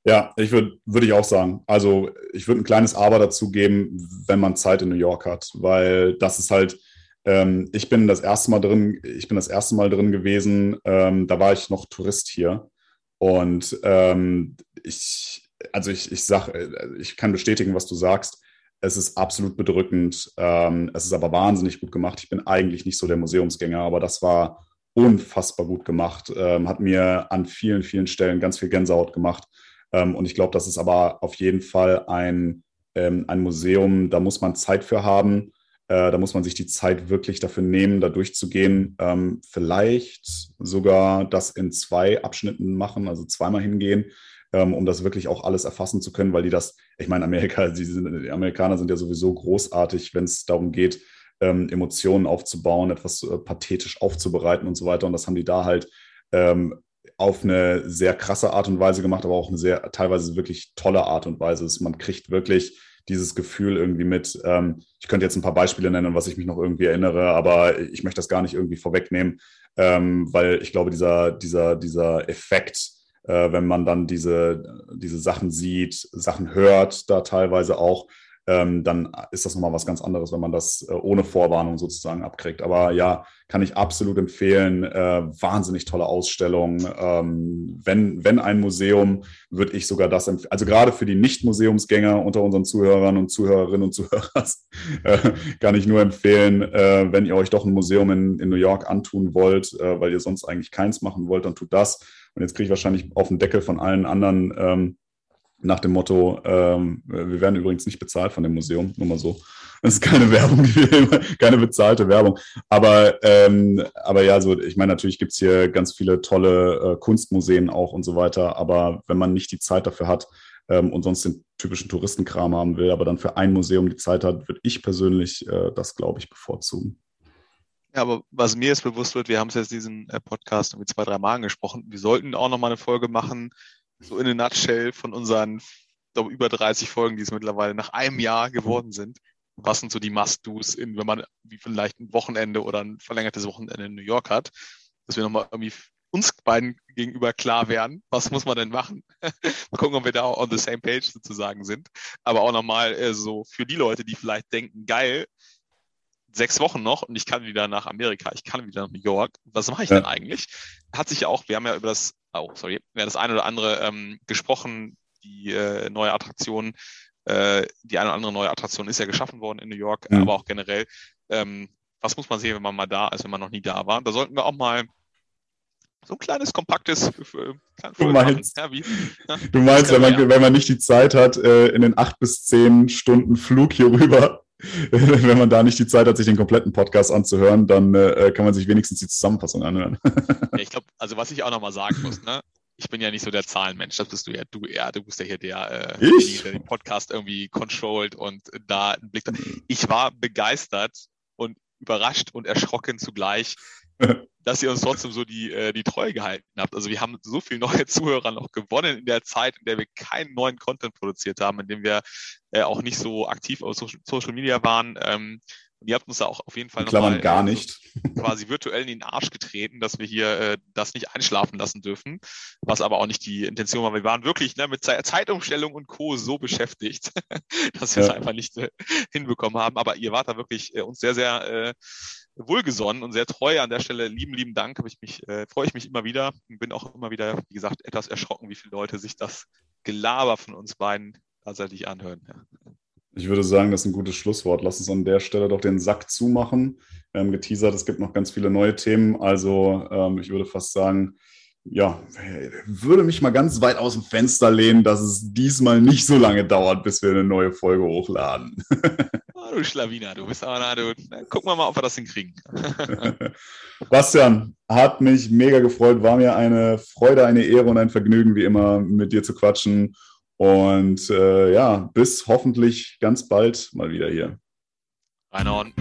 Ja, ich würde würde ich auch sagen. Also ich würde ein kleines Aber dazu geben, wenn man Zeit in New York hat, weil das ist halt, ähm, ich bin das erste Mal drin, ich bin das erste Mal drin gewesen, ähm, da war ich noch Tourist hier. Und ähm, ich, also ich, ich sag, äh, ich kann bestätigen, was du sagst. Es ist absolut bedrückend. Ähm, es ist aber wahnsinnig gut gemacht. Ich bin eigentlich nicht so der Museumsgänger, aber das war unfassbar gut gemacht. Ähm, hat mir an vielen, vielen Stellen ganz viel Gänsehaut gemacht. Ähm, und ich glaube, das ist aber auf jeden Fall ein, ein Museum, da muss man Zeit für haben. Äh, da muss man sich die Zeit wirklich dafür nehmen, da durchzugehen. Ähm, vielleicht sogar das in zwei Abschnitten machen, also zweimal hingehen, ähm, um das wirklich auch alles erfassen zu können, weil die das, ich meine, Amerika, die, sind, die Amerikaner sind ja sowieso großartig, wenn es darum geht, ähm, Emotionen aufzubauen, etwas äh, pathetisch aufzubereiten und so weiter. Und das haben die da halt ähm, auf eine sehr krasse Art und Weise gemacht, aber auch eine sehr teilweise wirklich tolle Art und Weise. Man kriegt wirklich dieses Gefühl irgendwie mit. Ähm, ich könnte jetzt ein paar Beispiele nennen, was ich mich noch irgendwie erinnere, aber ich möchte das gar nicht irgendwie vorwegnehmen, ähm, weil ich glaube, dieser, dieser, dieser Effekt, äh, wenn man dann diese, diese Sachen sieht, Sachen hört, da teilweise auch, ähm, dann ist das nochmal was ganz anderes, wenn man das äh, ohne Vorwarnung sozusagen abkriegt. Aber ja, kann ich absolut empfehlen. Äh, wahnsinnig tolle Ausstellung. Ähm, wenn, wenn ein Museum, würde ich sogar das empfehlen. Also gerade für die Nicht-Museumsgänger unter unseren Zuhörern und Zuhörerinnen und Zuhörern äh, kann ich nur empfehlen, äh, wenn ihr euch doch ein Museum in, in New York antun wollt, äh, weil ihr sonst eigentlich keins machen wollt, dann tut das. Und jetzt kriege ich wahrscheinlich auf den Deckel von allen anderen ähm, nach dem Motto, ähm, wir werden übrigens nicht bezahlt von dem Museum, nur mal so. Das ist keine Werbung, keine bezahlte Werbung. Aber, ähm, aber ja, so, ich meine, natürlich gibt's hier ganz viele tolle äh, Kunstmuseen auch und so weiter. Aber wenn man nicht die Zeit dafür hat ähm, und sonst den typischen Touristenkram haben will, aber dann für ein Museum die Zeit hat, würde ich persönlich äh, das, glaube ich, bevorzugen. Ja, aber was mir jetzt bewusst wird, wir haben es jetzt diesen äh, Podcast irgendwie zwei, drei Mal angesprochen. Wir sollten auch nochmal eine Folge machen, so in a nutshell von unseren glaube, über 30 Folgen, die es mittlerweile nach einem Jahr geworden sind. Was sind so die Must-Dos, wenn man wie vielleicht ein Wochenende oder ein verlängertes Wochenende in New York hat, dass wir nochmal irgendwie uns beiden gegenüber klar werden, was muss man denn machen? mal gucken, ob wir da on the same page sozusagen sind. Aber auch nochmal äh, so für die Leute, die vielleicht denken, geil, sechs Wochen noch und ich kann wieder nach Amerika, ich kann wieder nach New York. Was mache ich ja. denn eigentlich? Hat sich ja auch, wir haben ja über das oh, sorry, ja, das eine oder andere ähm, gesprochen. Die äh, neue Attraktion, äh, die eine oder andere neue Attraktion ist ja geschaffen worden in New York, mhm. aber auch generell. Ähm, was muss man sehen, wenn man mal da ist, wenn man noch nie da war? Da sollten wir auch mal so ein kleines, kompaktes äh, du meinst, ja, wie, ja, du meinst wenn, man, ja. wenn man nicht die Zeit hat, äh, in den acht bis zehn Stunden Flug hier rüber, wenn man da nicht die Zeit hat, sich den kompletten Podcast anzuhören, dann äh, kann man sich wenigstens die Zusammenfassung anhören. ja, ich glaube, also was ich auch nochmal sagen muss, ne? ich bin ja nicht so der Zahlenmensch, das bist du ja, du ja, du bist ja hier der, äh, ich? der den Podcast irgendwie controlled und da einen Blick. Ich war begeistert und überrascht und erschrocken zugleich, dass ihr uns trotzdem so die, äh, die Treue gehalten habt. Also wir haben so viele neue Zuhörer noch gewonnen in der Zeit, in der wir keinen neuen Content produziert haben, in dem wir äh, auch nicht so aktiv auf Social Media waren. Ähm, und ihr habt uns da auch auf jeden Fall noch mal, gar nicht. quasi virtuell in den Arsch getreten, dass wir hier äh, das nicht einschlafen lassen dürfen, was aber auch nicht die Intention war. Wir waren wirklich ne, mit Zeitumstellung und Co. so beschäftigt, dass wir ja. es einfach nicht äh, hinbekommen haben. Aber ihr wart da wirklich äh, uns sehr, sehr äh, wohlgesonnen und sehr treu. An der Stelle lieben, lieben Dank. Ich mich, äh, freue ich mich immer wieder und bin auch immer wieder, wie gesagt, etwas erschrocken, wie viele Leute sich das Gelaber von uns beiden tatsächlich anhören. Ja. Ich würde sagen, das ist ein gutes Schlusswort. Lass uns an der Stelle doch den Sack zumachen. Wir haben geteasert, es gibt noch ganz viele neue Themen. Also ähm, ich würde fast sagen, ja, würde mich mal ganz weit aus dem Fenster lehnen, dass es diesmal nicht so lange dauert, bis wir eine neue Folge hochladen. Du Schlawiner, du bist aber, na, du, na, gucken wir mal, ob wir das hinkriegen. Bastian, hat mich mega gefreut, war mir eine Freude, eine Ehre und ein Vergnügen, wie immer, mit dir zu quatschen. Und äh, ja, bis hoffentlich ganz bald mal wieder hier. Reinhauen.